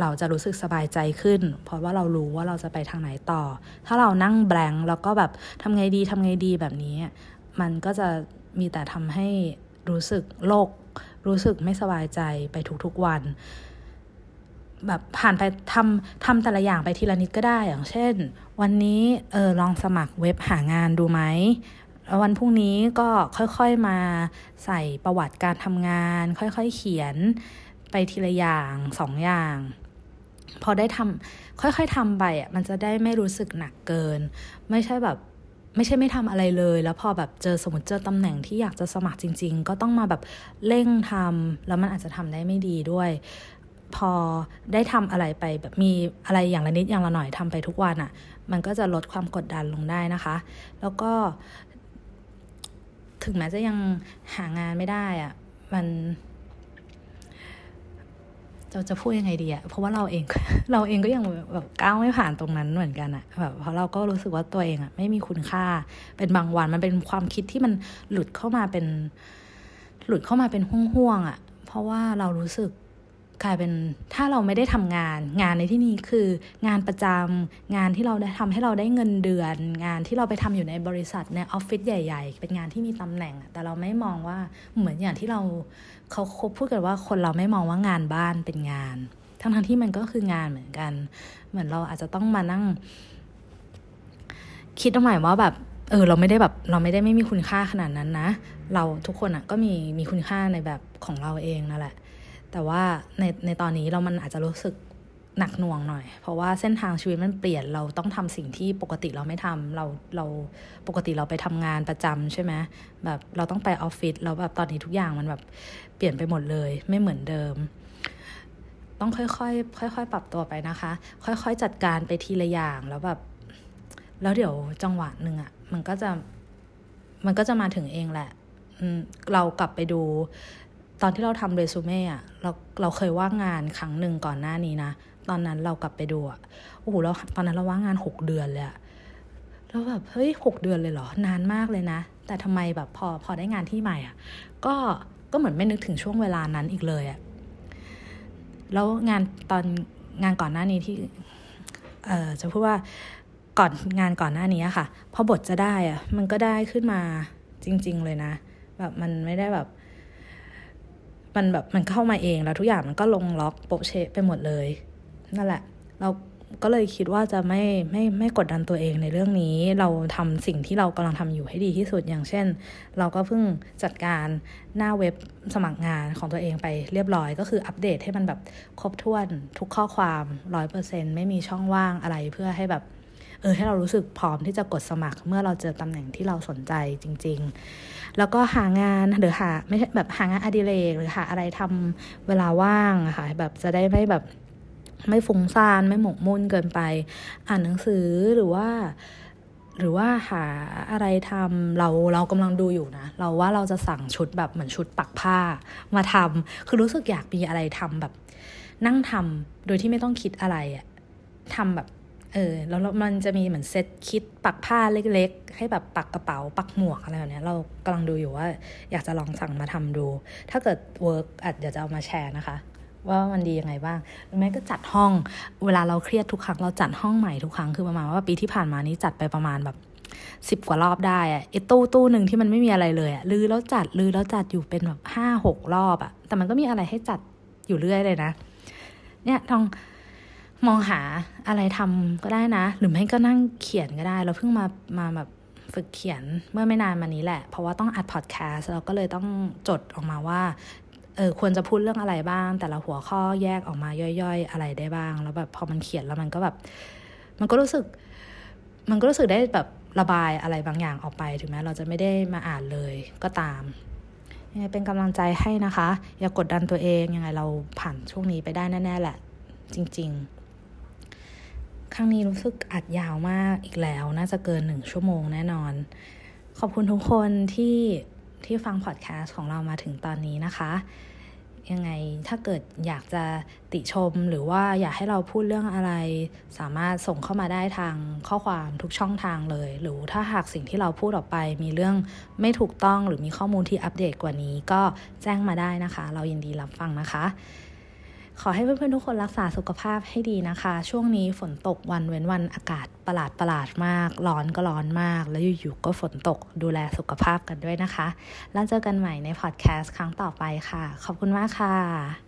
เราจะรู้สึกสบายใจขึ้น เพราะว่าเรารู้ว่าเราจะไปทางไหนต่อ ถ้าเรานั่งแบงแล้วก็แบบทำไงดีทำไงดีแบบนี้ มันก็จะมีแต่ทำให้รู้สึกโลก รู้สึกไม่สบายใจไปทุกๆวัน แบบผ่านไปทำทำแต่ละอย่างไปทีละนิดก็ได้ อย่างเช่น วันนี้เออลองสมัครเว็บหางานดูไหมวันพรุ่งนี้ก็ค่อยๆมาใส่ประวัติการทำงาน ค่อยๆเขียนไปทีละอย่างสองอย่าง พอได้ทำค่อยๆทำไปอะมันจะได้ไม่รู้สึกหนักเกิน ไม่ใช่แบบไม่ใช่ไม่ทำอะไรเลย แล้วพอแบบเจอสมมติเจอตำแหน่งที่อยากจะสมัครจริง ๆ ก็ต้องมาแบบเร่งทำแล้วมันอาจจะทำได้ไม่ดีด้วย พอได้ทำอะไรไปแบบมีอะไรอย่างละนิดอย่างละหน่อยทำไปทุกวันอะ่ะ มันก็จะลดความกดดันลงได้นะคะ แล้วก็ ถึงแม้จะยังหางานไม่ได้อะมันเราจะพูดยังไงดีอะเพราะว่าเราเอง เราเองก็ยังแบบก้าวไม่ผ่านตรงนั้นเหมือนกันอะแบบเพราะเราก็รู้สึกว่าตัวเองอะไม่มีคุณค่า เป็นบางวันมันเป็นความคิดที่มันหลุดเข้ามาเป็น หลุดเข้ามาเป็นห่วงๆอะเพราะว่าเรารู้สึก กลายเป็นถ้าเราไม่ได้ทำงาน งานในที่นี้คืองานประจำงานที่เราได้ทำให้เราได้เงินเดือน งานที่เราไปทำอยู่ในบริษัทในออฟฟิศใหญ่ ๆ เป็นงานที่มีตำแหน่ง แต่เราไม่มองว่าเหมือนอย่างที่เราเขาคบพูดกันว่าคนเราไม่มองว่างานบ้านเป็นงาน ทั้งทั้งที่มันก็คืองานเหมือนกัน เหมือนเราอาจจะต้องมานั่ง คิดเอาใหม่ว่าแบบเออเราไม่ได้แบบเราไม่ได้ไม่มีคุณค่าขนาดนั้นนะ เราทุกคนอะ่ะก็มีมีคุณค่าในแบบของเราเองนั่นแหละ แต่ว่าในในตอนนี้เรามันอาจจะรู้สึกหนักหน่วงหน่อย เพราะว่าเส้นทางชีวิตมันเปลี่ยนเราต้องทำสิ่งที่ปกติเราไม่ทำเราเราปกติเราไปทำงานประจำใช่ไหมแบบเราต้องไปออฟฟิศแล้วแบบตอนนี้ทุกอย่างมันแบบเปลี่ยนไปหมดเลย ไม่เหมือนเดิม ต้องค่อยๆค่อยๆปรับตัวไปนะคะ ค่อยๆจัดการไปทีละอย่างแล้วแบบ แล้วเดี๋ยวจังหวะหนึ่งอะ่ะมันก็จะมันก็จะมาถึงเองแหละเรากลับไปดู ตอนที่เราทำเรซูเม่อะเราเราเคยว่างงานครั้งหนึ่งก่อนหน้านี้นะ ตอนนั้นเรากลับไปดูอะโอ้โหเราตอนนั้นเราว่างงานหกเดือนเลยอะแล้วแบบเฮ้ยหกเดือนเลยเหรอนานมากเลยนะ แต่ทำไมแบบพอพอได้งานที่ใหม่อะก็ก็เหมือนไม่นึกถึงช่วงเวลานั้นอีกเลยอะแล้วงานตอนงานก่อนหน้านี้ที่เอ่อจะพูดว่าก่อนงานก่อนหน้านี้ค่ะพอบทจะได้อะมันก็ได้ขึ้นมาจริง ๆ เลยนะ แบบมันไม่ได้แบบ มันแบบมันเข้ามาเองแล้วทุกอย่างมันก็ลงล็อกโปะเชะไปหมดเลย นั่นแหละ เราก็เลยคิดว่าจะไม่ไม่ไม่กดดันตัวเองในเรื่องนี้ เราทำสิ่งที่เรากำลังทำอยู่ให้ดีที่สุดอย่างเช่น เราก็เพิ่งจัดการหน้าเว็บสมัครงานของตัวเองไปเรียบร้อย ก็คืออัปเดตให้มันแบบครบถ้วนทุกข้อความร้อยเปอร์เซ็นไม่มีช่องว่างอะไรเพื่อให้แบบ เออให้เรารู้สึกพร้อมที่จะกดสมัคร เมื่อเราเจอตำแหน่งที่เราสนใจจริง ๆ แล้วก็หางานหรือหาไม่ใช่แบบหางานอดิเรกหรือหาอะไรทำเวลาว่างอะค่ะแบบจะได้ไม่แบบไม่ฟุ้งซ่านไม่หมกมุ่นเกินไป อ่านหนังสือหรือว่าหรือว่าหาอะไรทำเราเรากำลังดูอยู่นะ เราว่าเราจะสั่งชุดแบบเหมือนชุดปักผ้ามาทำคือรู้สึกอยากมีอะไรทำแบบ นั่งทำโดยที่ไม่ต้องคิดอะไรอะทำแบบ เออแล้วมันจะมีเหมือนเซ็ต kit ปักผ้าเล็กๆ ให้แบบปักกระเป๋า ปักหมวกอะไรแบบนี้เรากำลังดูอยู่ว่า อยากจะลองสั่งมาทำดู ถ้าเกิด work อาจจะจะเอามาแชร์นะคะ ว่ามันดียังไงบ้างหรือไม่ก็จัดห้อง เวลาเราเครียดทุกครั้งเราจัดห้องใหม่ทุกครั้งคือประมาณว่าปีที่ผ่านมานี้จัดไปประมาณแบบสิบกว่ารอบได้อะไอ้ตู้ตู้หนึ่งที่มันไม่มีอะไรเลยอะรื้อแล้วจัดรื้อแล้วจัดอยู่เป็นแบบห้าหกรอบอะแต่มันก็มีอะไรให้จัดอยู่เรื่อยเลยนะ เนี่ยทอง มองหาอะไรทำก็ได้นะ หรือไม่ก็นั่งเขียนก็ได้ เราเพิ่งมามาแบบฝึกเขียนเมื่อไม่นานมานี้แหละ เพราะว่าต้องอัดพอดแคสต์เราก็เลยต้องจดออกมาว่าเออควรจะพูดเรื่องอะไรบ้าง แต่ละหัวข้อแยกออกมาย่อยๆ อะไรได้บ้าง แล้วแบบพอมันเขียนแล้วมันก็แบบ มันก็รู้สึก มันก็รู้สึกได้แบบระบายอะไรบางอย่างออกไปถึงแม้เราจะไม่ได้มาอ่านเลยก็ตามยังไงเป็นกำลังใจให้นะคะ อย่ากกดดันตัวเองยังไงเราผ่านช่วงนี้ไปได้แน่ๆแหละ จริง ๆ ครั้งนี้รู้สึกอัดยาวมากอีกแล้ว น่าจะเกินหนึ่งชั่วโมงแน่นอน ขอบคุณทุกคนที่ที่ฟังพอดแคสต์ของเรามาถึงตอนนี้นะคะ ยังไงถ้าเกิดอยากจะติชมหรือว่าอยากให้เราพูดเรื่องอะไร สามารถส่งเข้ามาได้ทางข้อความทุกช่องทางเลย หรือถ้าหากสิ่งที่เราพูดออกไปมีเรื่องไม่ถูกต้องหรือมีข้อมูลที่อัปเดตกว่านี้ ก็แจ้งมาได้นะคะ เรายินดีรับฟังนะคะ ขอให้เพื่อนๆทุกคนรักษาสุขภาพให้ดีนะคะ ช่วงนี้ฝนตกวันเว้นวันอากาศประหลาดประหลาดมาก ร้อนก็ร้อนมาก แล้วอยู่ๆก็ฝนตกดูแลสุขภาพกันด้วยนะคะ แล้วเจอกันใหม่ในพอดแคสต์ครั้งต่อไปค่ะ ขอบคุณมากค่ะ